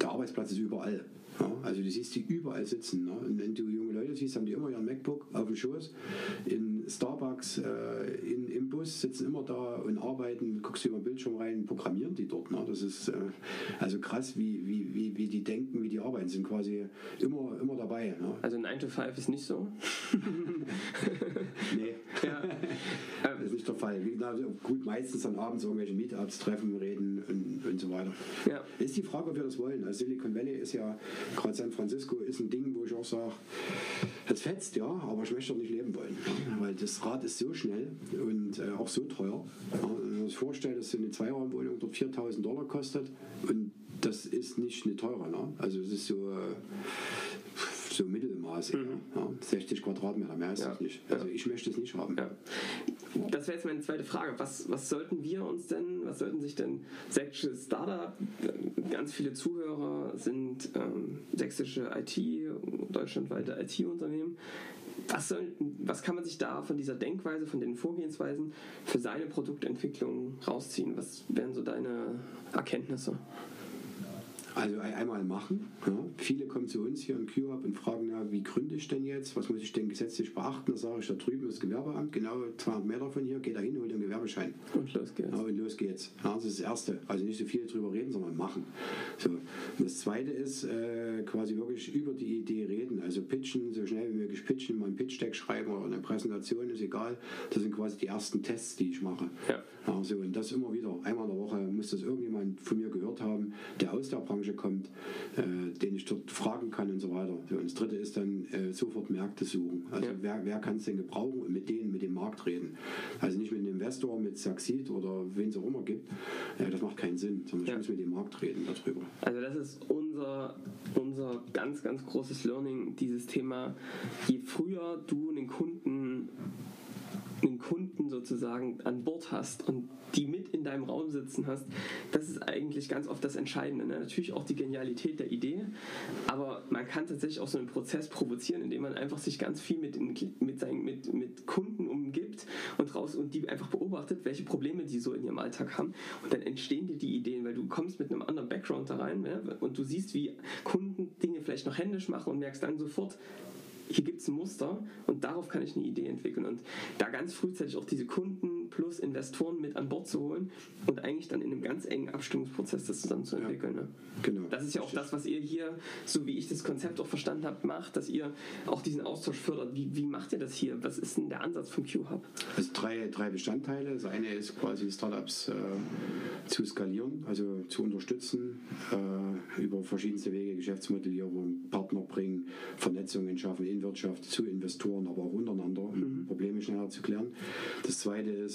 der Arbeitsplatz ist überall. Ja, also du siehst die überall sitzen. Ne? Und wenn du junge Leute siehst, haben die immer ihren MacBook auf dem Schoß. In Starbucks, äh, in, Bus sitzen immer da und arbeiten, guckst du über den Bildschirm rein, programmieren die dort. Ne? Das ist äh, also krass, wie, wie, wie, wie die denken, wie die arbeiten, sind quasi immer, immer dabei. Ne? Also 9 to 5 ist nicht so? nee. Ja. das ist nicht der Fall. Wie gesagt, gut, meistens dann abends irgendwelche Meetups treffen, reden und, und so weiter. Ja. Ist die Frage, ob wir das wollen. Also Silicon Valley ist ja gerade San Francisco ist ein Ding, wo ich auch sage, es fetzt, ja, aber ich möchte dort nicht leben wollen. Weil das Rad ist so schnell und äh, auch so teuer. Wenn man sich vorstellt, dass so eine Zweiraumwohnung dort 4000 Dollar kostet und das ist nicht eine teure. Ne? Also es ist so, äh, so Mittelmaß. Mhm. Ja, 60 Quadratmeter, mehr ist ja. das nicht. Also ich möchte es nicht haben. Ja. Das wäre jetzt meine zweite Frage. Was, was sollten wir uns denn, was sollten sich denn sächsische Startup, ganz viele Zuhörer sind ähm, sächsische IT, deutschlandweite IT-Unternehmen, was, soll, was kann man sich da von dieser Denkweise, von den Vorgehensweisen für seine Produktentwicklung rausziehen? Was wären so deine Erkenntnisse? Also einmal machen. Ja. Viele kommen zu uns hier in QHub und fragen, ja, wie gründe ich denn jetzt? Was muss ich denn gesetzlich beachten? Da sage ich, da drüben ist das Gewerbeamt, genau 200 Meter von hier, geht da hin, holt den Gewerbeschein. Und los geht's. Ja, und los geht's. Ja, das ist das Erste. Also nicht so viel drüber reden, sondern machen. So. Das Zweite ist äh, quasi wirklich über die Idee reden. Also pitchen, so schnell wie möglich pitchen, mal ein Pitch-Deck schreiben oder eine Präsentation, ist egal. Das sind quasi die ersten Tests, die ich mache. Ja. Ja, so, und das immer wieder. Einmal in der Woche muss das irgendjemand von mir kommt, äh, den ich dort fragen kann und so weiter. So, und das dritte ist dann äh, sofort Märkte suchen. Also Ja. wer, wer kann es denn gebrauchen und mit denen, mit dem Markt reden. Also nicht mit einem Investor, mit Saxid oder wen es auch immer gibt. Äh, das macht keinen Sinn, sondern Ja. ich muss mit dem Markt reden darüber. Also das ist unser, unser ganz, ganz großes Learning, dieses Thema, je früher du einen Kunden, einen Kunden sozusagen an Bord hast und die mit in deinem Raum sitzen hast, das ist eigentlich ganz oft das Entscheidende. Ne? Natürlich auch die Genialität der Idee, aber man kann tatsächlich auch so einen Prozess provozieren, indem man einfach sich ganz viel mit, mit, seinen, mit, mit Kunden umgibt und raus und die einfach beobachtet, welche Probleme die so in ihrem Alltag haben. Und dann entstehen dir die Ideen, weil du kommst mit einem anderen Background da rein ne? und du siehst, wie Kunden Dinge vielleicht noch händisch machen und merkst dann sofort, hier gibt es ein Muster und darauf kann ich eine Idee entwickeln. Und da ganz frühzeitig auch diese Kunden plus Investoren mit an Bord zu holen und eigentlich dann in einem ganz engen Abstimmungsprozess das zusammen zu entwickeln. Ne? Genau. Das ist ja auch das, was ihr hier, so wie ich das Konzept auch verstanden habe, macht, dass ihr auch diesen Austausch fördert. Wie, wie macht ihr das hier? Was ist denn der Ansatz vom Q-Hub? Also drei, drei Bestandteile. Das eine ist quasi Startups äh, zu skalieren, also zu unterstützen, äh, über verschiedenste Wege, Geschäftsmodellierung, Partner bringen, Vernetzungen schaffen in Wirtschaft, zu Investoren, aber auch untereinander, um Probleme schneller zu klären. Das zweite ist,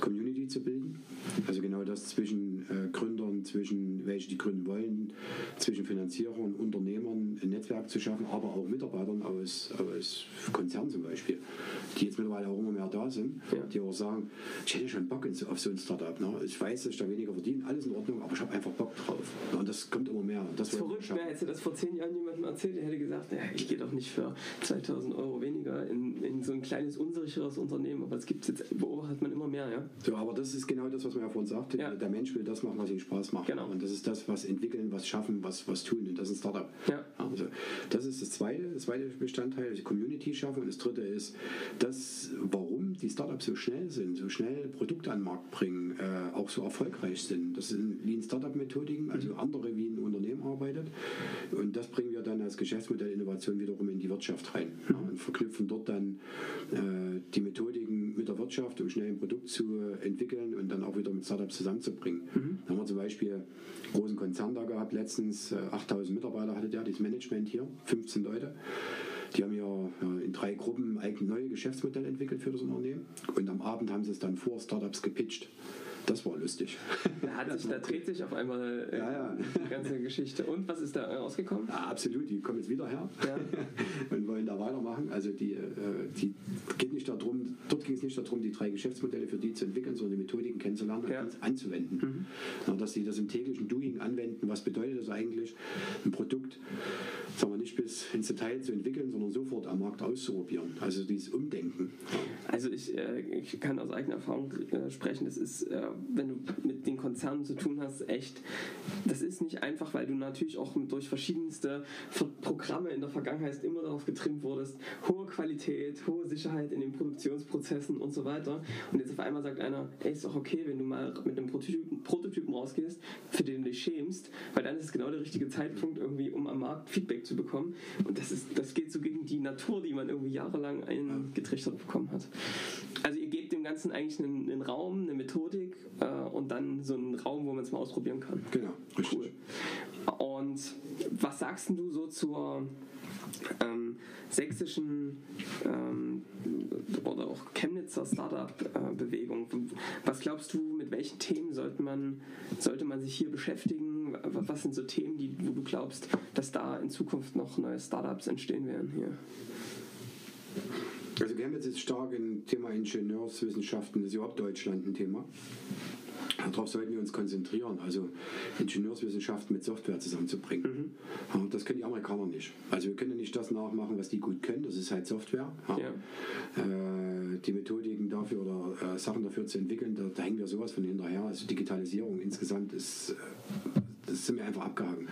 Community zu bilden. Also genau das zwischen äh, Gründern, zwischen welche die gründen wollen, zwischen Finanzierern, Unternehmern ein Netzwerk zu schaffen, aber auch Mitarbeitern aus, aus Konzernen zum Beispiel, die jetzt mittlerweile auch immer mehr da sind, Ja. die auch sagen, ich hätte schon Bock auf so ein Startup. Ne? Ich weiß, dass ich da weniger verdiene, alles in Ordnung, aber ich habe einfach Bock drauf. Ne? Und das kommt immer mehr. Das wollen wir Verrückt. Hättest du das vor zehn Jahren erzählt, der hätte gesagt, ja, ich gehe doch nicht für 2000 Euro weniger in, in so ein kleines, unsicheres Unternehmen. Aber das gibt es jetzt, beobachtet man immer mehr, ja. So, aber das ist genau das, was man ja vorhin sagte. Ja. Der Mensch will das machen, was ihm Spaß macht. Genau. Und das ist das, was entwickeln, was schaffen, was, was tun. Und das ist ein Startup. Ja. Also, das ist das zweite, das zweite Bestandteil, also Community schaffen. Und das dritte ist, das, warum die Startups so schnell sind, so schnell Produkte an den Markt bringen, äh, auch so erfolgreich sind. Das sind Lean Startup Methodiken, also andere wie ein Unternehmen arbeitet. Und das bringen wir dann als Geschäftsmodell Innovation wiederum in die Wirtschaft rein. Ja, und verknüpfen dort dann äh, die Methodiken mit der Wirtschaft, um schnell ein Produkt zu entwickeln und dann auch wieder mit Startups zusammenzubringen. Da haben wir zum Beispiel einen großen Konzern da gehabt, letztens äh, 8000 Mitarbeiter hatte der, das Management hier, 15 Leute. Die haben ja äh, in drei Gruppen eigene neue Geschäftsmodelle entwickelt für das Unternehmen und am Abend haben sie es dann vor Startups gepitcht. Das war lustig. Da, sich, da dreht sich auf einmal äh, Ja, ja. die ganze Geschichte. Und was ist da rausgekommen? Ja, absolut, die kommen jetzt wieder her und wollen da weitermachen. Also die, äh, die geht nicht darum, dort ging es nicht darum, die drei Geschäftsmodelle für die zu entwickeln, sondern die Methodiken kennenzulernen und Ja. anzuwenden. Ja, dass sie das im täglichen Doing anwenden. Was bedeutet das eigentlich, ein Produkt, sagen wir nicht bis ins Detail zu entwickeln, sondern sofort am Markt auszuprobieren. Also dieses Umdenken. Also ich, äh, ich kann aus eigener Erfahrung äh, sprechen, das ist, wenn du mit den Konzernen zu tun hast, echt, das ist nicht einfach, weil du natürlich auch durch verschiedenste Ver Programme in der Vergangenheit immer darauf getrimmt wurdest, hohe Qualität, hohe Sicherheit in den Produktionsprozessen und so weiter. Und jetzt auf einmal sagt einer, ey, ist doch okay, wenn du mal mit einem Prototypen, Prototypen rausgehst, für den du dich schämst, weil dann ist es genau der richtige Zeitpunkt irgendwie, um am Markt Feedback zu bekommen. Und das ist, das geht so gegen die Natur, die man irgendwie jahrelang eingetrichtert bekommen hat. Also ihr gebt dem Ganzen eigentlich einen, einen Raum, eine Methodik äh, und dann so einen Raum, wo man es mal ausprobieren kann. Genau, richtig. Cool. Und was sagst du so zur ähm, sächsischen ähm, oder auch Chemnitzer Startup-Bewegung? Was glaubst du, welchen Themen sollte man, sollte man sich hier beschäftigen? Was sind so Themen, die, wo du glaubst, dass da in Zukunft noch neue Startups entstehen werden hier? Also Chemnitz ist stark im Thema Ingenieurswissenschaften, das ist überhaupt Deutschland ein Thema. Darauf sollten wir uns konzentrieren, also Ingenieurswissenschaften mit Software zusammenzubringen. Ja, das können die Amerikaner nicht. Also wir können nicht das nachmachen, was die gut können, das ist halt Software. Ja. Äh, die Methodiken dafür oder äh, Sachen dafür zu entwickeln, da, da hängen wir sowas von hinterher. Also Digitalisierung insgesamt ist, äh, das sind wir einfach abgehangen.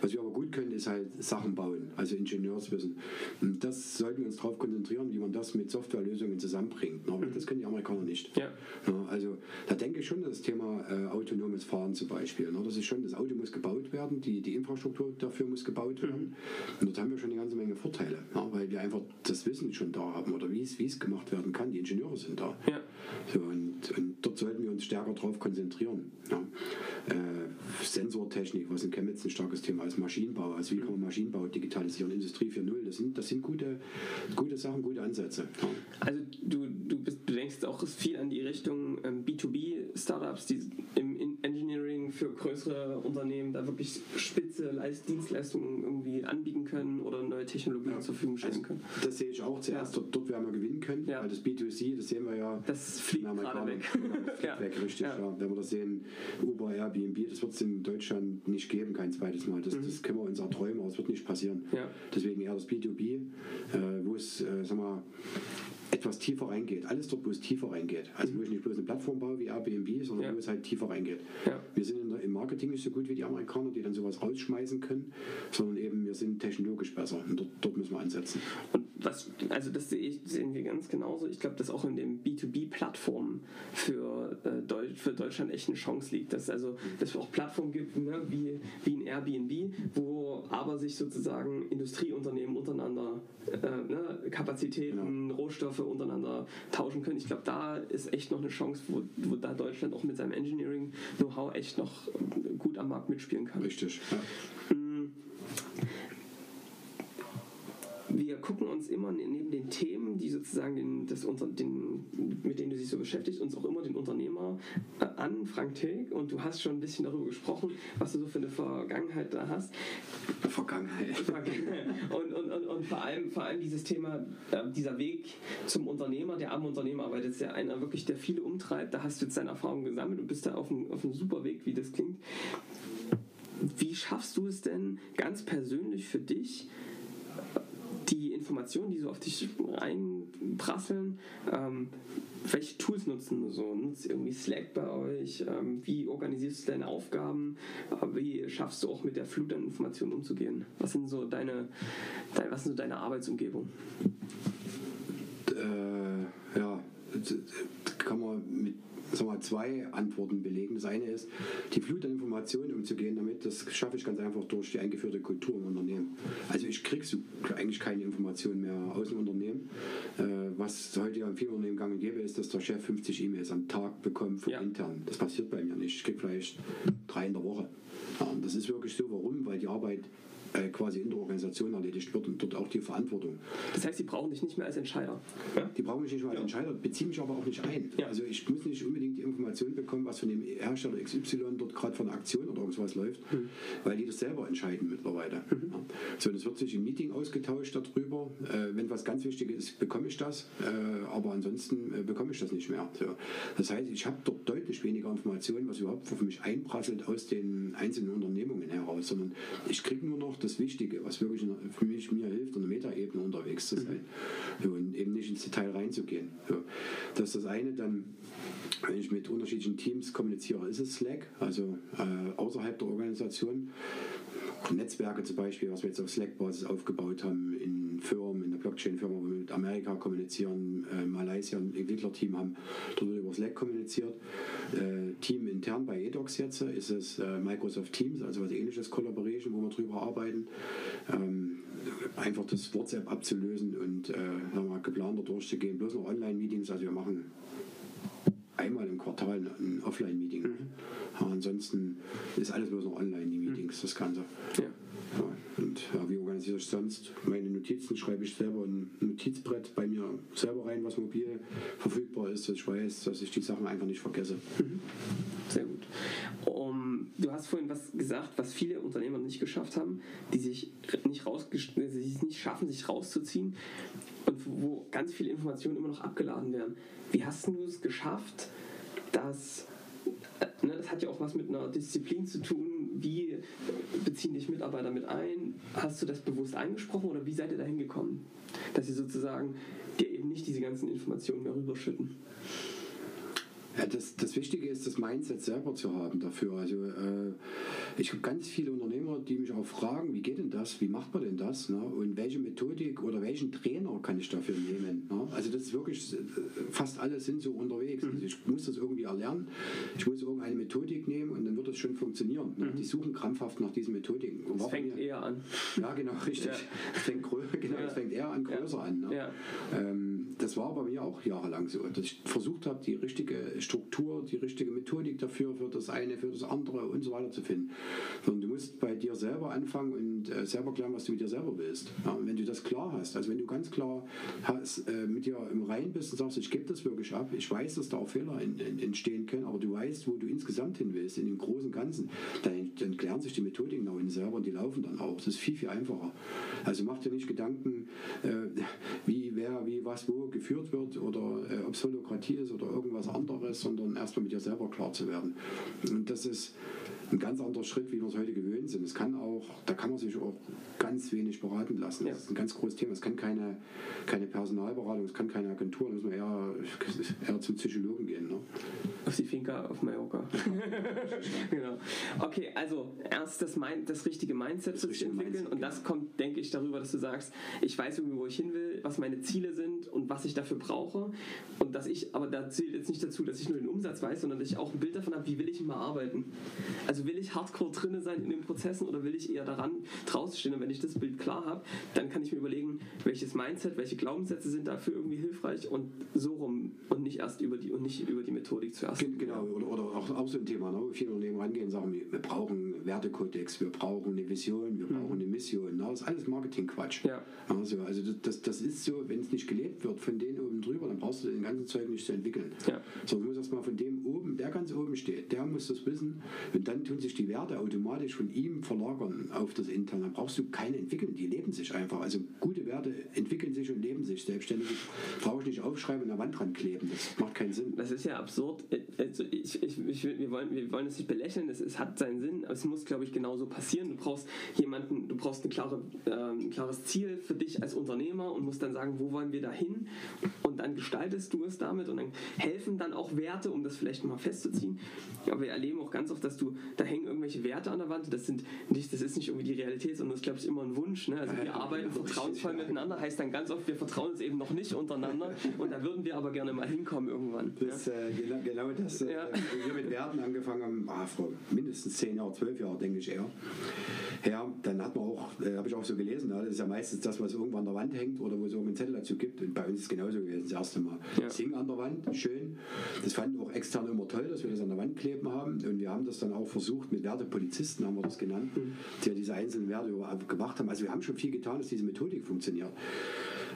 Was wir aber gut können, ist halt Sachen bauen, also Ingenieurswissen. Und das sollten wir uns darauf konzentrieren, wie man das mit Softwarelösungen zusammenbringt. Aber das können die Amerikaner nicht. Ja. Ja, also da denke ich schon, das Thema äh, autonomes Fahren zum Beispiel. Ne? Das ist schon, das Auto muss gebaut werden, die, die Infrastruktur dafür muss gebaut werden. Und dort haben wir schon eine ganze Menge Vorteile, ja, weil wir einfach das Wissen schon da haben oder wie es gemacht werden kann. Die Ingenieure sind da. Ja. So, und, und dort sollten wir uns stärker darauf konzentrieren. Äh, Sensortechnik, was in Chemnitz ein starkes Thema ist, Maschinenbau, also wie kann man Maschinenbau digitalisieren, Industrie 4.0, das sind, das sind gute, gute Sachen, gute Ansätze. Also du, du, bist, du denkst auch viel an die Richtung ähm, B2B-Startups, die im in Engineering für größere Unternehmen da wirklich spitze Leist Dienstleistungen irgendwie anbieten können oder neue Technologien Ja. zur Verfügung stellen Also, können. das sehe ich auch zuerst, Ja. dort, dort werden wir gewinnen können, Ja. weil das B2C, das sehen wir ja. Das fliegt gerade weg. Das fliegt weg, richtig. Wenn wir das sehen, Uber, Airbnb, das wird es in Deutschland nicht geben, kein zweites Mal. Das, das können wir uns erträumen, aber es wird nicht passieren. Mhm. Ja. Deswegen eher das B2B, äh, wo es, äh, sag mal, etwas tiefer reingeht. Alles dort, wo es tiefer reingeht. Also wo ich nicht bloß eine Plattform baue wie Airbnb, sondern Mhm. Ja. wo es halt tiefer reingeht. Ja. Wir sind in der, im Marketing nicht so gut wie die Amerikaner, die dann sowas rausschmeißen können, sondern eben wir sind technologisch besser und dort, dort müssen wir ansetzen. Und was, also das sehe ich, sehen wir ganz genauso. Ich glaube, dass auch in den B2B-Plattformen für, für Deutschland echt eine Chance liegt. Dass, also, dass es auch Plattformen gibt, ne, wie, wie ein Airbnb, wo aber sich sozusagen Industrieunternehmen untereinander äh, ne, Kapazitäten, Rohstoffe untereinander tauschen können. Ich glaube, da ist echt noch eine Chance, wo, wo da Deutschland auch mit seinem Engineering-Know-how echt noch gut am Markt mitspielen kann. Richtig. Ja. Wir gucken uns immer ne- neben den Themen, die sozusagen den, das unter, den, mit denen du dich so beschäftigst, uns auch immer den Unternehmer äh, an, Frank Tilg. Und du hast schon ein bisschen darüber gesprochen, was du so für eine Vergangenheit da hast. Vergangenheit. Und, und, und, und vor, allem, vor allem dieses Thema, äh, dieser Weg zum Unternehmer, der am Unternehmer arbeitet, ist ja einer wirklich, der viele umtreibt. Da hast du jetzt deine Erfahrungen gesammelt und bist da auf einem, auf einem super Weg, wie das klingt. Wie schaffst du es denn ganz persönlich für dich, Informationen, die so auf dich reinprasseln, ähm, welche Tools nutzen du so? Nutzt irgendwie Slack bei euch? Ähm, wie organisierst du deine Aufgaben? Äh, wie schaffst du auch mit der Flut an Informationen umzugehen? Was sind so deine, dein, was sind so deine Arbeitsumgebung? äh, ja, kann man mit sag mal, zwei Antworten belegen. Das eine ist, die Flut an Informationen umzugehen damit, das schaffe ich ganz einfach durch die eingeführte Kultur im Unternehmen. Also ich kriege so eigentlich keine Informationen mehr aus dem Unternehmen. Äh, was heute ja in vielen Unternehmen gang und gäbe ist, dass der Chef 50 E-Mails am Tag bekommt von Ja. intern. Das passiert bei mir nicht. Ich kriege vielleicht drei in der Woche. Ja, das ist wirklich so. Warum? Weil die Arbeit äh, quasi in der Organisation erledigt wird und dort auch die Verantwortung. Das heißt, sie brauchen dich nicht mehr als Entscheider. Ja? Die brauchen mich nicht nur als Ja. Entscheider, beziehen mich aber auch nicht ein. Ja. Also ich muss nicht unbedingt die Information bekommen, was von dem Hersteller XY dort gerade von Aktion oder irgendwas läuft, Mhm. weil die das selber entscheiden mittlerweile. Ja. So, es wird sich im Meeting ausgetauscht darüber. Äh, wenn was ganz wichtig ist, bekomme ich das, äh, aber ansonsten äh, bekomme ich das nicht mehr. So. Das heißt, ich habe dort deutlich weniger Informationen, was überhaupt für mich einprasselt aus den einzelnen Unternehmungen heraus, sondern ich kriege nur noch das Wichtige, was wirklich für mich mir hilft, in der Metaebene unterwegs zu sein so, und eben nicht ins Detail reinzugehen. So. Das ist das eine. Dann, wenn ich mit unterschiedlichen Teams kommuniziere, ist es Slack, also äh, außerhalb der Organisation. Netzwerke zum Beispiel, was wir jetzt auf Slack-Basis aufgebaut haben, in Firmen, in der Blockchain-Firma, wo wir mit Amerika kommunizieren, äh, Malaysia ein Entwicklerteam haben, dort wird über Slack kommuniziert. Äh, Team intern bei eDocs jetzt ist es äh, Microsoft Teams, also was ähnliches Collaboration, wo wir drüber arbeiten. Ähm, einfach das WhatsApp abzulösen und äh, mal, geplanter durchzugehen. Bloß noch Online-Meetings, also wir machen einmal im Quartal ein Offline-Meeting. Ja, ansonsten ist alles bloß noch online, die Meetings, das Ganze. Ja. Ja, und ja, wie organisiere ich sonst? Meine Notizen schreibe ich selber in ein Notizbrett bei mir selber rein, was mobil verfügbar ist, dass ich weiß, dass ich die Sachen einfach nicht vergesse. Sehr gut. Um, du hast vorhin was gesagt, was viele Unternehmer nicht geschafft haben, die sich nicht, die es nicht schaffen, sich rauszuziehen und wo ganz viele Informationen immer noch abgeladen werden. Wie hast du es geschafft, dass das hat ja auch was mit einer Disziplin zu tun. Wie beziehen dich Mitarbeiter mit ein? Hast du das bewusst eingesprochen oder wie seid ihr dahin gekommen, dass sie sozusagen dir eben nicht diese ganzen Informationen mehr rüberschütten? Ja, das, das Wichtige ist, das Mindset selber zu haben dafür. Also äh, ich habe ganz viele Unternehmer, die mich auch fragen, wie geht denn das, wie macht man denn das ne? und welche Methodik oder welchen Trainer kann ich dafür nehmen. Ne? Also das ist wirklich, fast alle sind so unterwegs. Mhm. Also ich muss das irgendwie erlernen, ich muss irgendeine Methodik nehmen und dann wird das schon funktionieren. Ne? Mhm. Die suchen krampfhaft nach diesen Methodiken. Und das fängt eher an. Ja, genau, richtig. Ja. Es fängt, genau, ja. fängt eher an größer ja. an. Ne? Ähm, das war bei mir auch jahrelang so, dass ich versucht habe, die richtige Struktur, die richtige Methodik dafür, für das eine, für das andere und so weiter zu finden. Sondern du musst bei dir selber anfangen und äh, selber klären, was du mit dir selber willst. Ja, und wenn du das klar hast, also wenn du ganz klar hast, äh, mit dir im Rein bist und sagst, ich gebe das wirklich ab, ich weiß, dass da auch Fehler entstehen können, aber du weißt, wo du insgesamt hin willst, in dem großen Ganzen, dann, dann klären sich die Methodiken auch in selber und die laufen dann auch. Das ist viel, viel einfacher. Also mach dir nicht Gedanken, äh, wie, wer, wie, was, wo geführt wird oder äh, ob es Holokratie ist oder irgendwas anderes, sondern erstmal mit dir selber klar zu werden. Und das ist ein ganz anderer Schritt, wie wir es heute gewöhnt sind. Es kann auch, da kann man sich auch ganz wenig beraten lassen. Das ist ein ganz großes Thema. Es kann keine, keine Personalberatung, es kann keine Agentur, da muss man eher, eher zum Psychologen gehen. Ne? Auf die Finca auf Mallorca. genau. Okay, also erst das, Mind, das richtige Mindset zu entwickeln Mindset, und das genau. kommt, denke ich, darüber, dass du sagst, ich weiß irgendwie, wo ich hin will, was meine Ziele sind und was ich dafür brauche und dass ich, aber da zählt jetzt nicht dazu, dass ich nur den Umsatz weiß, sondern dass ich auch ein Bild davon habe, wie will ich mal arbeiten. Also will ich hardcore drinne sein in den Prozessen oder will ich eher daran draußen stehen und wenn ich das Bild klar habe, dann kann ich mir überlegen, welches Mindset, welche Glaubenssätze sind dafür irgendwie hilfreich und so rum und nicht erst über die und nicht über die Methodik zuerst. Genau, oder, oder auch, auch so ein Thema, ne? viele Unternehmen rangehen und sagen, wir brauchen Wertekodex, wir brauchen eine Vision, wir mhm. brauchen eine Mission. Ne? Das ist alles Marketing-Quatsch. Ja. Also, also das, das ist so, wenn es nicht gelebt wird von denen oben drüber, dann brauchst du den ganzen Zeug nicht zu entwickeln. Ja. Sondern du musst erstmal von dem oben, der ganz oben steht, der muss das wissen und dann tun sich die Werte automatisch von ihm verlagern auf das Interne. Dann brauchst du keine entwickeln, die leben sich einfach. Also gute Werte entwickeln sich und leben sich selbstständig. Brauche ich nicht aufschreiben und an der Wand dran kleben. Das macht keinen Sinn. Das ist ja absurd. Also ich, ich, ich, wir, wollen, wir wollen es nicht belächeln, es, es hat seinen Sinn, es muss, glaube ich, genauso passieren. Du brauchst jemanden, du brauchst eine klare, äh, ein klares Ziel für dich als Unternehmer und musst dann sagen, wo wollen wir da hin? Und dann gestaltest du es damit und dann helfen dann auch Werte, um das vielleicht mal festzuziehen. Aber wir erleben auch ganz oft, dass du, da hängen irgendwelche Werte an der Wand. Das, sind nicht, das ist nicht irgendwie die Realität, sondern das ist, glaube ich, immer ein Wunsch. Ne? Also wir arbeiten vertrauensvoll miteinander, heißt dann ganz oft, wir vertrauen uns eben noch nicht untereinander und da würden wir aber gerne mal hinkommen irgendwann. Das, ja? äh, genau, genau, das, äh, wir mit Werten angefangen haben, ah, vor mindestens zehn Jahren, zwölf Jahren, denke ich eher. Ja, dann hat man auch, äh, habe ich auch so gelesen, ne? das ist ja meistens das, was irgendwann an der Wand hängt oder wo es irgendeinen Zettel dazu gibt. Und bei uns ist es genauso gewesen, das erste Mal. Ja. Es hing an der Wand, schön. Das fanden auch extern immer toll, dass wir das an der Wand kleben haben. Und wir haben das dann auch versucht, mit Wertepolizisten haben wir das genannt, mhm. die ja diese einzelnen Werte gemacht haben. Also wir haben schon viel getan, dass diese Methodik funktioniert.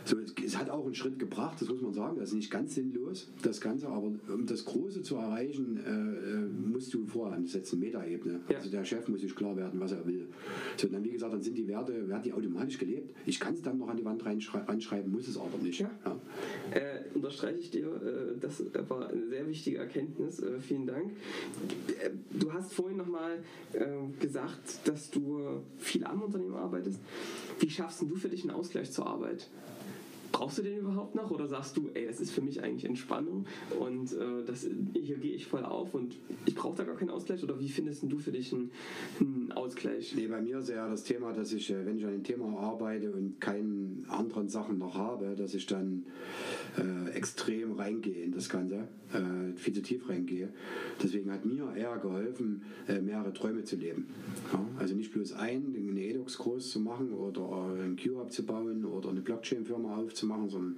So, es hat auch einen Schritt gebracht, das muss man sagen. Das ist nicht ganz sinnlos, das Ganze, aber um das Große zu erreichen, äh, äh musst du vorher ansetzen, Metaebene. Ja. Also der Chef muss sich klar werden, was er will. So, dann, wie gesagt, dann sind die Werte, werden die automatisch gelebt. Ich kann es dann noch an die Wand reinschreiben, muss es aber nicht. Ja. Ja. Äh, unterstreiche ich dir, äh, das war eine sehr wichtige Erkenntnis. Äh, vielen Dank. Äh, du hast vorhin nochmal äh, gesagt, dass du viel am Unternehmen arbeitest. Wie schaffst du für dich einen Ausgleich zur Arbeit? Brauchst du den überhaupt noch oder sagst du, ey, das ist für mich eigentlich Entspannung und äh, das, hier gehe ich voll auf und ich brauche da gar keinen Ausgleich oder wie findest du für dich einen, einen Ausgleich? Nee, bei mir ist ja das Thema, dass ich, äh, wenn ich an dem Thema arbeite und keine anderen Sachen noch habe, dass ich dann äh, extrem reingehe in das Ganze, äh, viel zu tief reingehe. Deswegen hat mir eher geholfen, äh, mehrere Träume zu leben. Ja? Also nicht bloß ein, eine Edox groß zu machen oder ein Q-Hub zu bauen oder eine Blockchain-Firma aufzumachen, sondern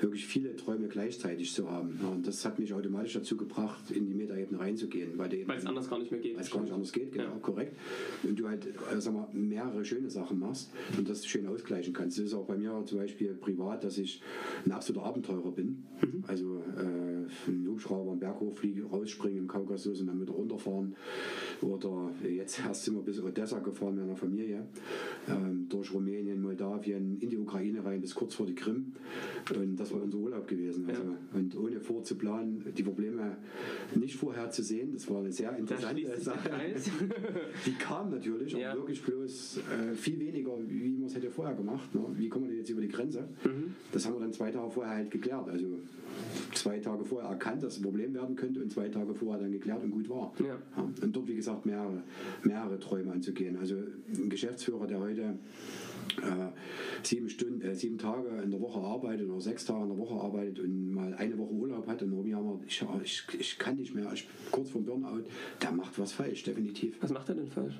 wirklich viele Träume gleichzeitig zu haben. Ja? Und das hat mich automatisch dazu gebracht, in die Metaebene reinzugehen. Weil es anders gar nicht mehr geht. Weil es gar nicht anders geht, genau, ja. korrekt. Und du halt äh, sag mal, mehrere schöne Sachen machst und das schön ausgleichen kannst. Das ist auch bei mir zum Beispiel privat, dass ich ein absoluter Abenteurer bin. Mhm. Also äh, einen Hubschrauber einen Berg hochfliegen, rausspringen im Kaukasus und dann wieder runterfahren. Oder jetzt erst sind wir bis Odessa gefahren mit einer Familie, ähm, durch Rumänien, Moldawien, in die Ukraine rein, bis kurz vor die Krim. Und das war unser Urlaub gewesen. Also, ja. Und ohne vorzuplanen, die Probleme nicht vorher zu sehen, das war eine sehr interessante Sache. die kam natürlich, ja. aber wirklich bloß äh, viel weniger, wie man es hätte vorher gemacht. Ne? Wie kommen wir denn jetzt über die Grenze? Mhm. Das haben wir dann zwei Tage vorher halt geklärt. Also zwei Tage vorher erkannt, dass es ein Problem werden könnte und zwei Tage vorher dann geklärt und gut war. Ja. Ja, und dort, wie gesagt, mehrere, mehrere Träume anzugehen. Also ein Geschäftsführer, der heute äh, sieben, Stunden, äh, sieben Tage in der Woche arbeitet oder sechs Tage in der Woche arbeitet und mal eine Woche Urlaub hat und rumjammert, ich, ich, ich kann nicht mehr, ich kurz vor Burnout, der macht was falsch, definitiv. Was macht er denn falsch?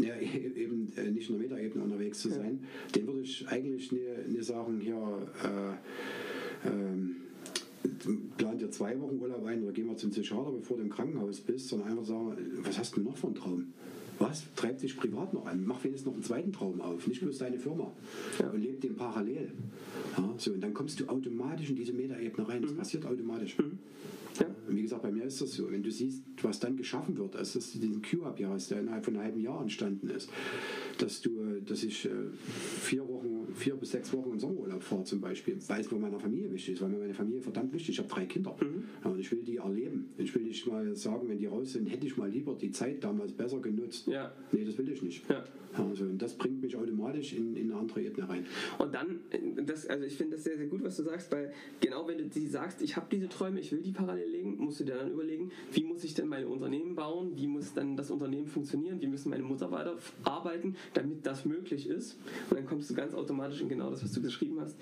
Ja, eben äh, nicht in der Metaebene unterwegs zu sein. Den würde ich eigentlich nie, nie sagen, hier äh, ähm, plant dir zwei Wochen Urlaub ein oder geh mal zum Psychiater, bevor du im Krankenhaus bist, sondern einfach sagen, was hast du noch für einen Traum? Was treibt dich privat noch an? Mach wenigstens noch einen zweiten Traum auf, nicht bloß deine Firma. Ja. Und leb den parallel. Ja, so, und dann kommst du automatisch in diese Metaebene rein. Das passiert automatisch. Ja. Und wie gesagt, bei mir ist das so. Wenn du siehst, was dann geschaffen wird, als dass du diesen Q-Hub hier hast, der innerhalb von einem halben Jahr entstanden ist, dass du, äh, dass ich äh, vier Wochen, vier bis sechs Wochen in Sommerurlaub fahre zum Beispiel, weil es mir meiner Familie wichtig ist, weil mir meine Familie verdammt wichtig ist. Ich habe drei Kinder ja, und ich will die erleben. Ich will nicht mal sagen, wenn die raus sind, hätte ich mal lieber die Zeit damals besser genutzt. Ja. Nee, das will ich nicht. Ja. Also, und das bringt mich automatisch in, in eine andere Ebene rein. Und dann, das, also ich finde das sehr, sehr gut, was du sagst, weil genau wenn du die sagst, ich habe diese Träume, ich will die parallel legen, musst du dir dann überlegen, wie muss ich denn meine Unternehmen bauen, wie muss dann das Unternehmen funktionieren, wie müssen meine Mitarbeiter arbeiten, damit das möglich ist. Und dann kommst du ganz automatisch in genau das, was du beschrieben hast,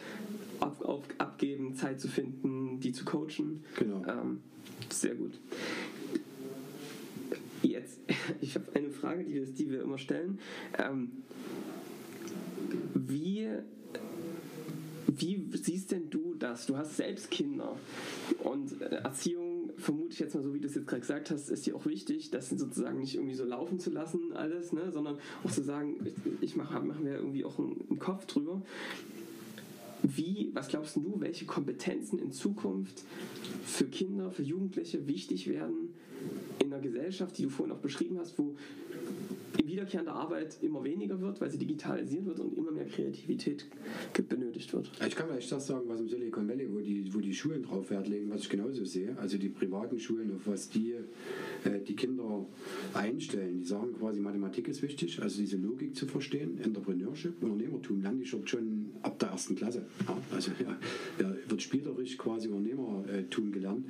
auf, auf, abgeben, Zeit zu finden, die zu coachen. Genau. Ähm, sehr gut. Jetzt, ich habe eine Frage, die wir, die wir immer stellen. Ähm, wie, wie siehst denn du das? Du hast selbst Kinder und äh, Erziehung, vermute ich jetzt mal so, wie du es jetzt gerade gesagt hast, ist dir auch wichtig, das sozusagen nicht irgendwie so laufen zu lassen, alles, ne, sondern auch zu sagen, ich, ich mache mach mir irgendwie auch einen, einen Kopf drüber. Wie, was glaubst du, welche Kompetenzen in Zukunft für Kinder, für Jugendliche wichtig werden in einer Gesellschaft, die du vorhin auch beschrieben hast, wo in wiederkehrender Arbeit immer weniger wird, weil sie digitalisiert wird und immer mehr Kreativität benötigt wird? Ich kann vielleicht das sagen, was im Silicon Valley, wo die, wo die Schulen drauf Wert legen, was ich genauso sehe. Also die privaten Schulen, auf was die äh, die Kinder einstellen. Die sagen quasi, Mathematik ist wichtig, also diese Logik zu verstehen, Entrepreneurship, Unternehmertum, lernen schon, schon ab der ersten Klasse. Ja, also ja, ja, wird spielerisch quasi Unternehmertum gelernt.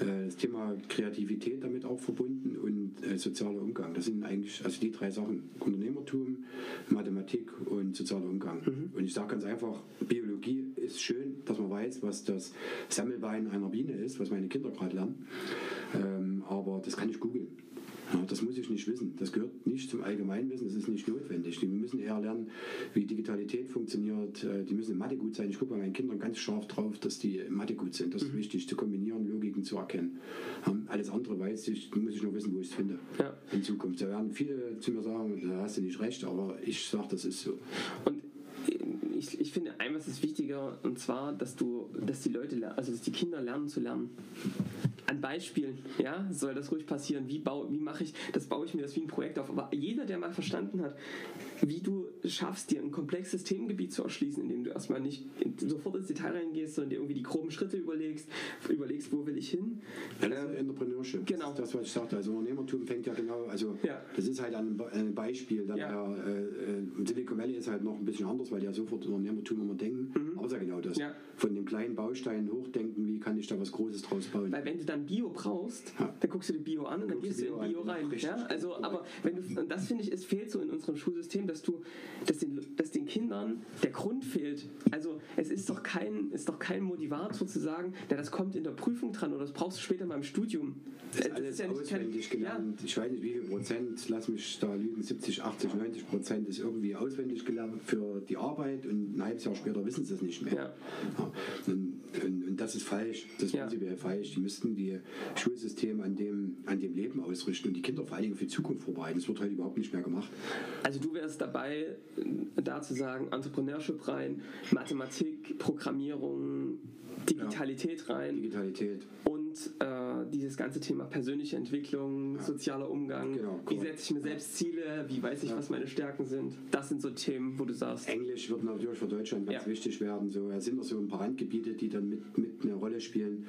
Äh, das Thema Kreativität damit auch verbunden und äh, sozialer Umgang. Das sind eigentlich also die drei Sachen. Unternehmertum, Mathematik und sozialer Umgang. Und ich sage ganz einfach, Biologie ist schön, dass man weiß, was das Sammelbein einer Biene ist, was meine Kinder gerade lernen. Ähm, aber das kann ich googeln. Ja, das muss ich nicht wissen. Das gehört nicht zum Allgemeinwissen, das ist nicht notwendig. Die müssen eher lernen, wie Digitalität funktioniert. Äh, Die müssen in Mathe gut sein. Ich gucke bei meinen Kindern ganz scharf drauf, dass die in Mathe gut sind. Das ist wichtig, zu kombinieren, Logiken zu erkennen. Ja, Alles andere weiß ich, muss ich nur wissen, wo ich es finde Ja. in Zukunft. Da werden viele zu mir sagen, da hast du nicht recht, aber ich sage, das ist so. Und ich, ich finde, ein was ist wichtiger, und zwar, dass du, dass die Leute, also dass die Kinder lernen zu lernen. An Beispielen, ja, soll das ruhig passieren. Wie, bau, wie mache ich, das baue ich mir das wie ein Projekt auf. Aber jeder, der mal verstanden hat, wie du schaffst, dir ein komplexes Themengebiet zu erschließen, indem du erstmal nicht sofort ins Detail reingehst, sondern dir irgendwie die groben Schritte überlegst, überlegst, wo will ich hin. Ja, das ist Ähm, Entrepreneurship. genau. Das ist das, was ich sagte. Also Unternehmertum fängt ja genau, also Ja. das ist halt ein, Be- ein Beispiel. Dann Ja. äh, äh, Silicon Valley ist halt noch ein bisschen anders, weil die ja sofort Unternehmertum immer denken. Aber ist ja genau das. Mhm. Ja. Von dem kleinen Baustein hochdenken, wie kann ich da was Großes draus bauen. Weil wenn du dann Bio brauchst, dann guckst du dir Bio an und dann gehst du in Bio rein. richtig. Ja? Also, aber wenn du, und das finde ich, es fehlt so in unserem Schulsystem, dass du, dass den, dass den Kindern der Grund fehlt. Also es ist doch kein, ist doch kein Motivator zu sagen, na, das kommt in der Prüfung dran oder das brauchst du später mal im Studium. Das ist Äh, alles kein- auswendig ja, gelernt. Ich weiß nicht, wie viel Prozent, lass mich da lügen, 70, 80, 90 Prozent ist irgendwie auswendig gelernt für die Arbeit und ein halbes Jahr später wissen sie es nicht mehr. Ja. Ja. Und, und, und das ist falsch. Das ist Ja. prinzipiell falsch. Die müssten die Schulsysteme an dem, an dem Leben ausrichten und die Kinder vor allen Dingen für die Zukunft vorbereiten. Das wird heute überhaupt nicht mehr gemacht. Also du wärst dabei, äh, da zu sagen, Entrepreneurship rein, Mathematik, Programmierung, Digitalität rein Digitalität. und äh, dieses ganze Thema persönliche Entwicklung, sozialer Umgang, Genau, wie korrekt. setze ich mir selbst Ziele, wie weiß ich, was meine Stärken sind. Das sind so Themen, wo du sagst, Englisch wird natürlich für Deutschland ganz Ja. wichtig werden. So, es sind noch so ein paar Randgebiete, die dann mit, mit eine Rolle spielen.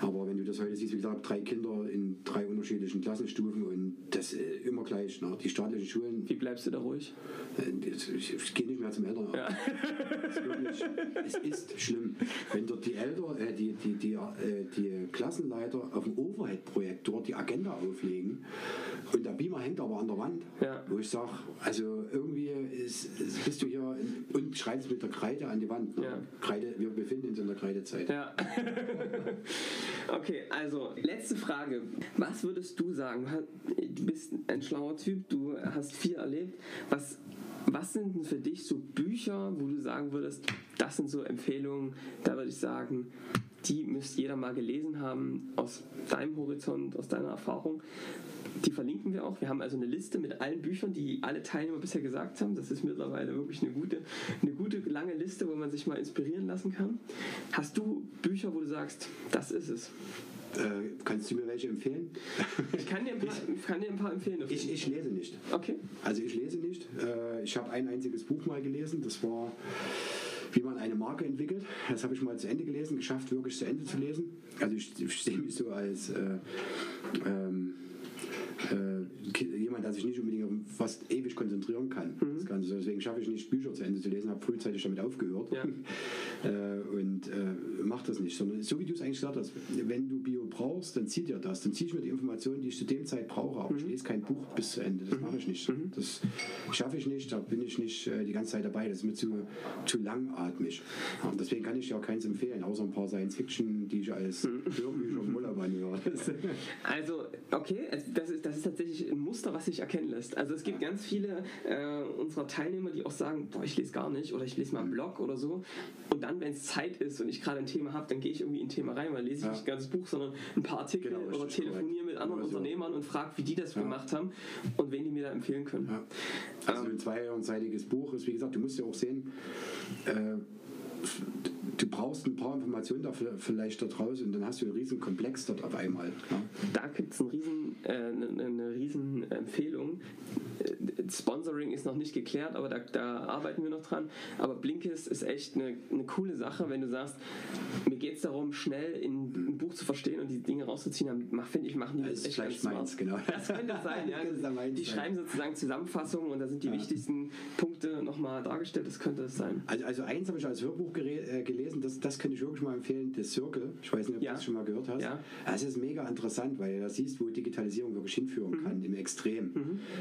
Aber wenn du das heute siehst, wie gesagt, drei Kinder in drei unterschiedlichen Klassenstufen und das äh, immer gleich. Ne? Die staatlichen Schulen, wie bleibst du da ruhig? äh, ich, ich, gehe nicht mehr zum Elternabend. Ja. Es, ist schlimm. Wenn dort die Eltern, äh, die, die, die, äh, die Klassenleiter auf dem Overhead-Projektor die Agenda auflegen und der Beamer hängt aber an der Wand, Ja. wo ich sage, also irgendwie ist, ist, bist du hier und schreibst mit der Kreide an die Wand. Ne? Ja. Kreide, wir befinden uns in der Kreidezeit. Ja. okay, also letzte Frage. Was würdest du sagen? Du bist ein schlauer Typ, du hast viel erlebt. Was, was sind denn für dich so Bücher, wo du sagen würdest, das sind so Empfehlungen, da würde ich sagen, die müsste jeder mal gelesen haben, aus deinem Horizont, aus deiner Erfahrung. Die verlinken wir auch. Wir haben also eine Liste mit allen Büchern, die alle Teilnehmer bisher gesagt haben. Das ist mittlerweile wirklich eine gute, eine gute lange Liste, wo man sich mal inspirieren lassen kann. Hast du Bücher, wo du sagst, das ist es? Äh, kannst du mir welche empfehlen? Ich kann dir ein paar, kann dir ein paar empfehlen. Ich, ich lese nicht. Okay. Also ich lese nicht. Äh, Ich habe ein einziges Buch mal gelesen. Das war, wie man eine Marke entwickelt. Das habe ich mal zu Ende gelesen, geschafft, wirklich zu Ende zu lesen. Also ich, ich sehe mich so als äh, ähm, äh, jemand, der sich nicht unbedingt auf was ewig konzentrieren kann. Mhm. Das Ganze. Deswegen schaffe ich nicht, Bücher zu Ende zu lesen, habe frühzeitig damit aufgehört Ja. äh, und äh, mache das nicht. Sondern so wie du es eigentlich gesagt hast, wenn du Bio brauchst, dann zieht dir das. Dann ziehe ich mir die Informationen, die ich zu dem Zeit brauche. Aber Mhm. ich lese kein Buch bis zu Ende. Das mache ich nicht. Das schaffe ich nicht. Da bin ich nicht äh, die ganze Zeit dabei. Das ist mir zu, zu langatmig. Ja, deswegen kann ich dir auch keins empfehlen, außer ein paar Science-Fiction, die ich als Mhm. Hörbücher anhöre. Das- Also, okay, das, ist, das ist tatsächlich ein Muster, was sich erkennen lässt. Also es gibt ganz viele äh, unserer Teilnehmer, die auch sagen, boah, ich lese gar nicht oder ich lese mal einen Blog oder so. Und dann, wenn es Zeit ist und ich gerade ein Thema habe, dann gehe ich irgendwie in ein Thema rein, weil lese ich Ja. nicht ein ganzes Buch, sondern ein paar Artikel Genau, oder telefoniere mit anderen Oder so. Unternehmern und frage, wie die das Ja. gemacht haben und wen die mir da empfehlen können. Ja. Also ein zweiseitiges Buch ist, wie gesagt, du musst ja auch sehen, äh, du brauchst ein paar Informationen dafür vielleicht da draußen und dann hast du einen riesen Komplex dort auf einmal. Ja. Da gibt es ein riesen, äh, eine, eine riesen Empfehlung. Äh, Sponsoring ist noch nicht geklärt, aber da, da arbeiten wir noch dran. Aber Blinkist ist echt eine, eine coole Sache, wenn du sagst, mir geht es darum, schnell in ein Buch zu verstehen und die Dinge rauszuziehen, dann finde ich, machen die Das das ist echt vielleicht ganz meins, genau. Das könnte sein, ja. Das ja Die ja. schreiben sozusagen Zusammenfassungen und da sind die wichtigsten Punkte nochmal dargestellt. Das könnte es sein. Also, also eins habe ich als Hörbuch gere- äh, gelesen, das, das könnte ich wirklich mal empfehlen, The Circle. Ich weiß nicht, ob Ja. du das schon mal gehört hast. Ja. Das ist mega interessant, weil du da siehst, wo Digitalisierung wirklich hinführen Mhm. kann, im Extrem.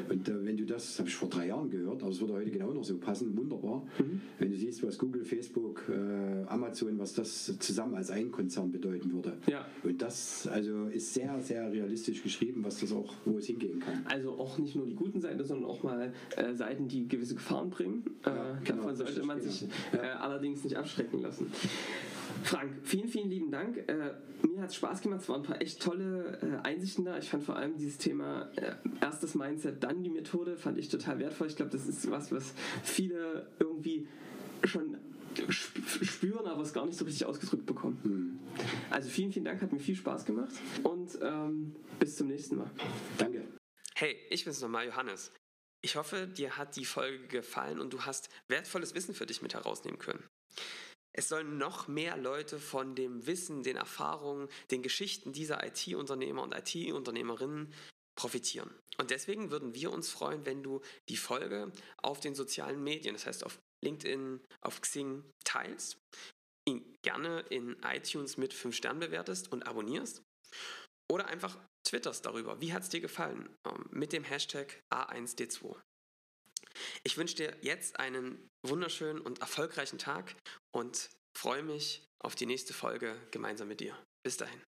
Und äh, wenn du das, das habe ich vor drei Jahren gehört, aber es würde heute genau noch so passen, wunderbar. Mhm. Wenn du siehst, was Google, Facebook, äh, Amazon, was das zusammen als ein Konzern bedeuten würde. Ja. Und das also ist sehr, sehr realistisch geschrieben, was das auch, wo es hingehen kann. Also auch nicht nur die guten Seiten, sondern auch mal äh, Seiten, die gewisse Gefahren bringen. Ja, äh, genau, davon sollte man genau. sich Ja. äh, allerdings nicht abschrecken lassen. Frank, vielen, vielen lieben Dank. Äh, mir hat es Spaß gemacht. Es waren ein paar echt tolle äh, Einsichten da. Ich fand vor allem dieses Thema äh, erstes Mindset, dann die Methode, fand ich total wertvoll. Ich glaube, das ist was, was viele irgendwie schon sp- spüren, aber es gar nicht so richtig ausgedrückt bekommen. Also vielen, vielen Dank, hat mir viel Spaß gemacht und ähm, bis zum nächsten Mal. Danke. Hey, ich bin's nochmal, Johannes. Ich hoffe, dir hat die Folge gefallen und du hast wertvolles Wissen für dich mit herausnehmen können. Es sollen noch mehr Leute von dem Wissen, den Erfahrungen, den Geschichten dieser IT-Unternehmer und IT-Unternehmerinnen profitieren. Und deswegen würden wir uns freuen, wenn du die Folge auf den sozialen Medien, das heißt auf LinkedIn, auf Xing teilst, ihn gerne in iTunes mit 5 Sternen bewertest und abonnierst oder einfach twitterst darüber. Wie hat es dir gefallen? Ähm, Mit dem Hashtag A1D2. Ich wünsche dir jetzt einen wunderschönen und erfolgreichen Tag und freue mich auf die nächste Folge gemeinsam mit dir. Bis dahin.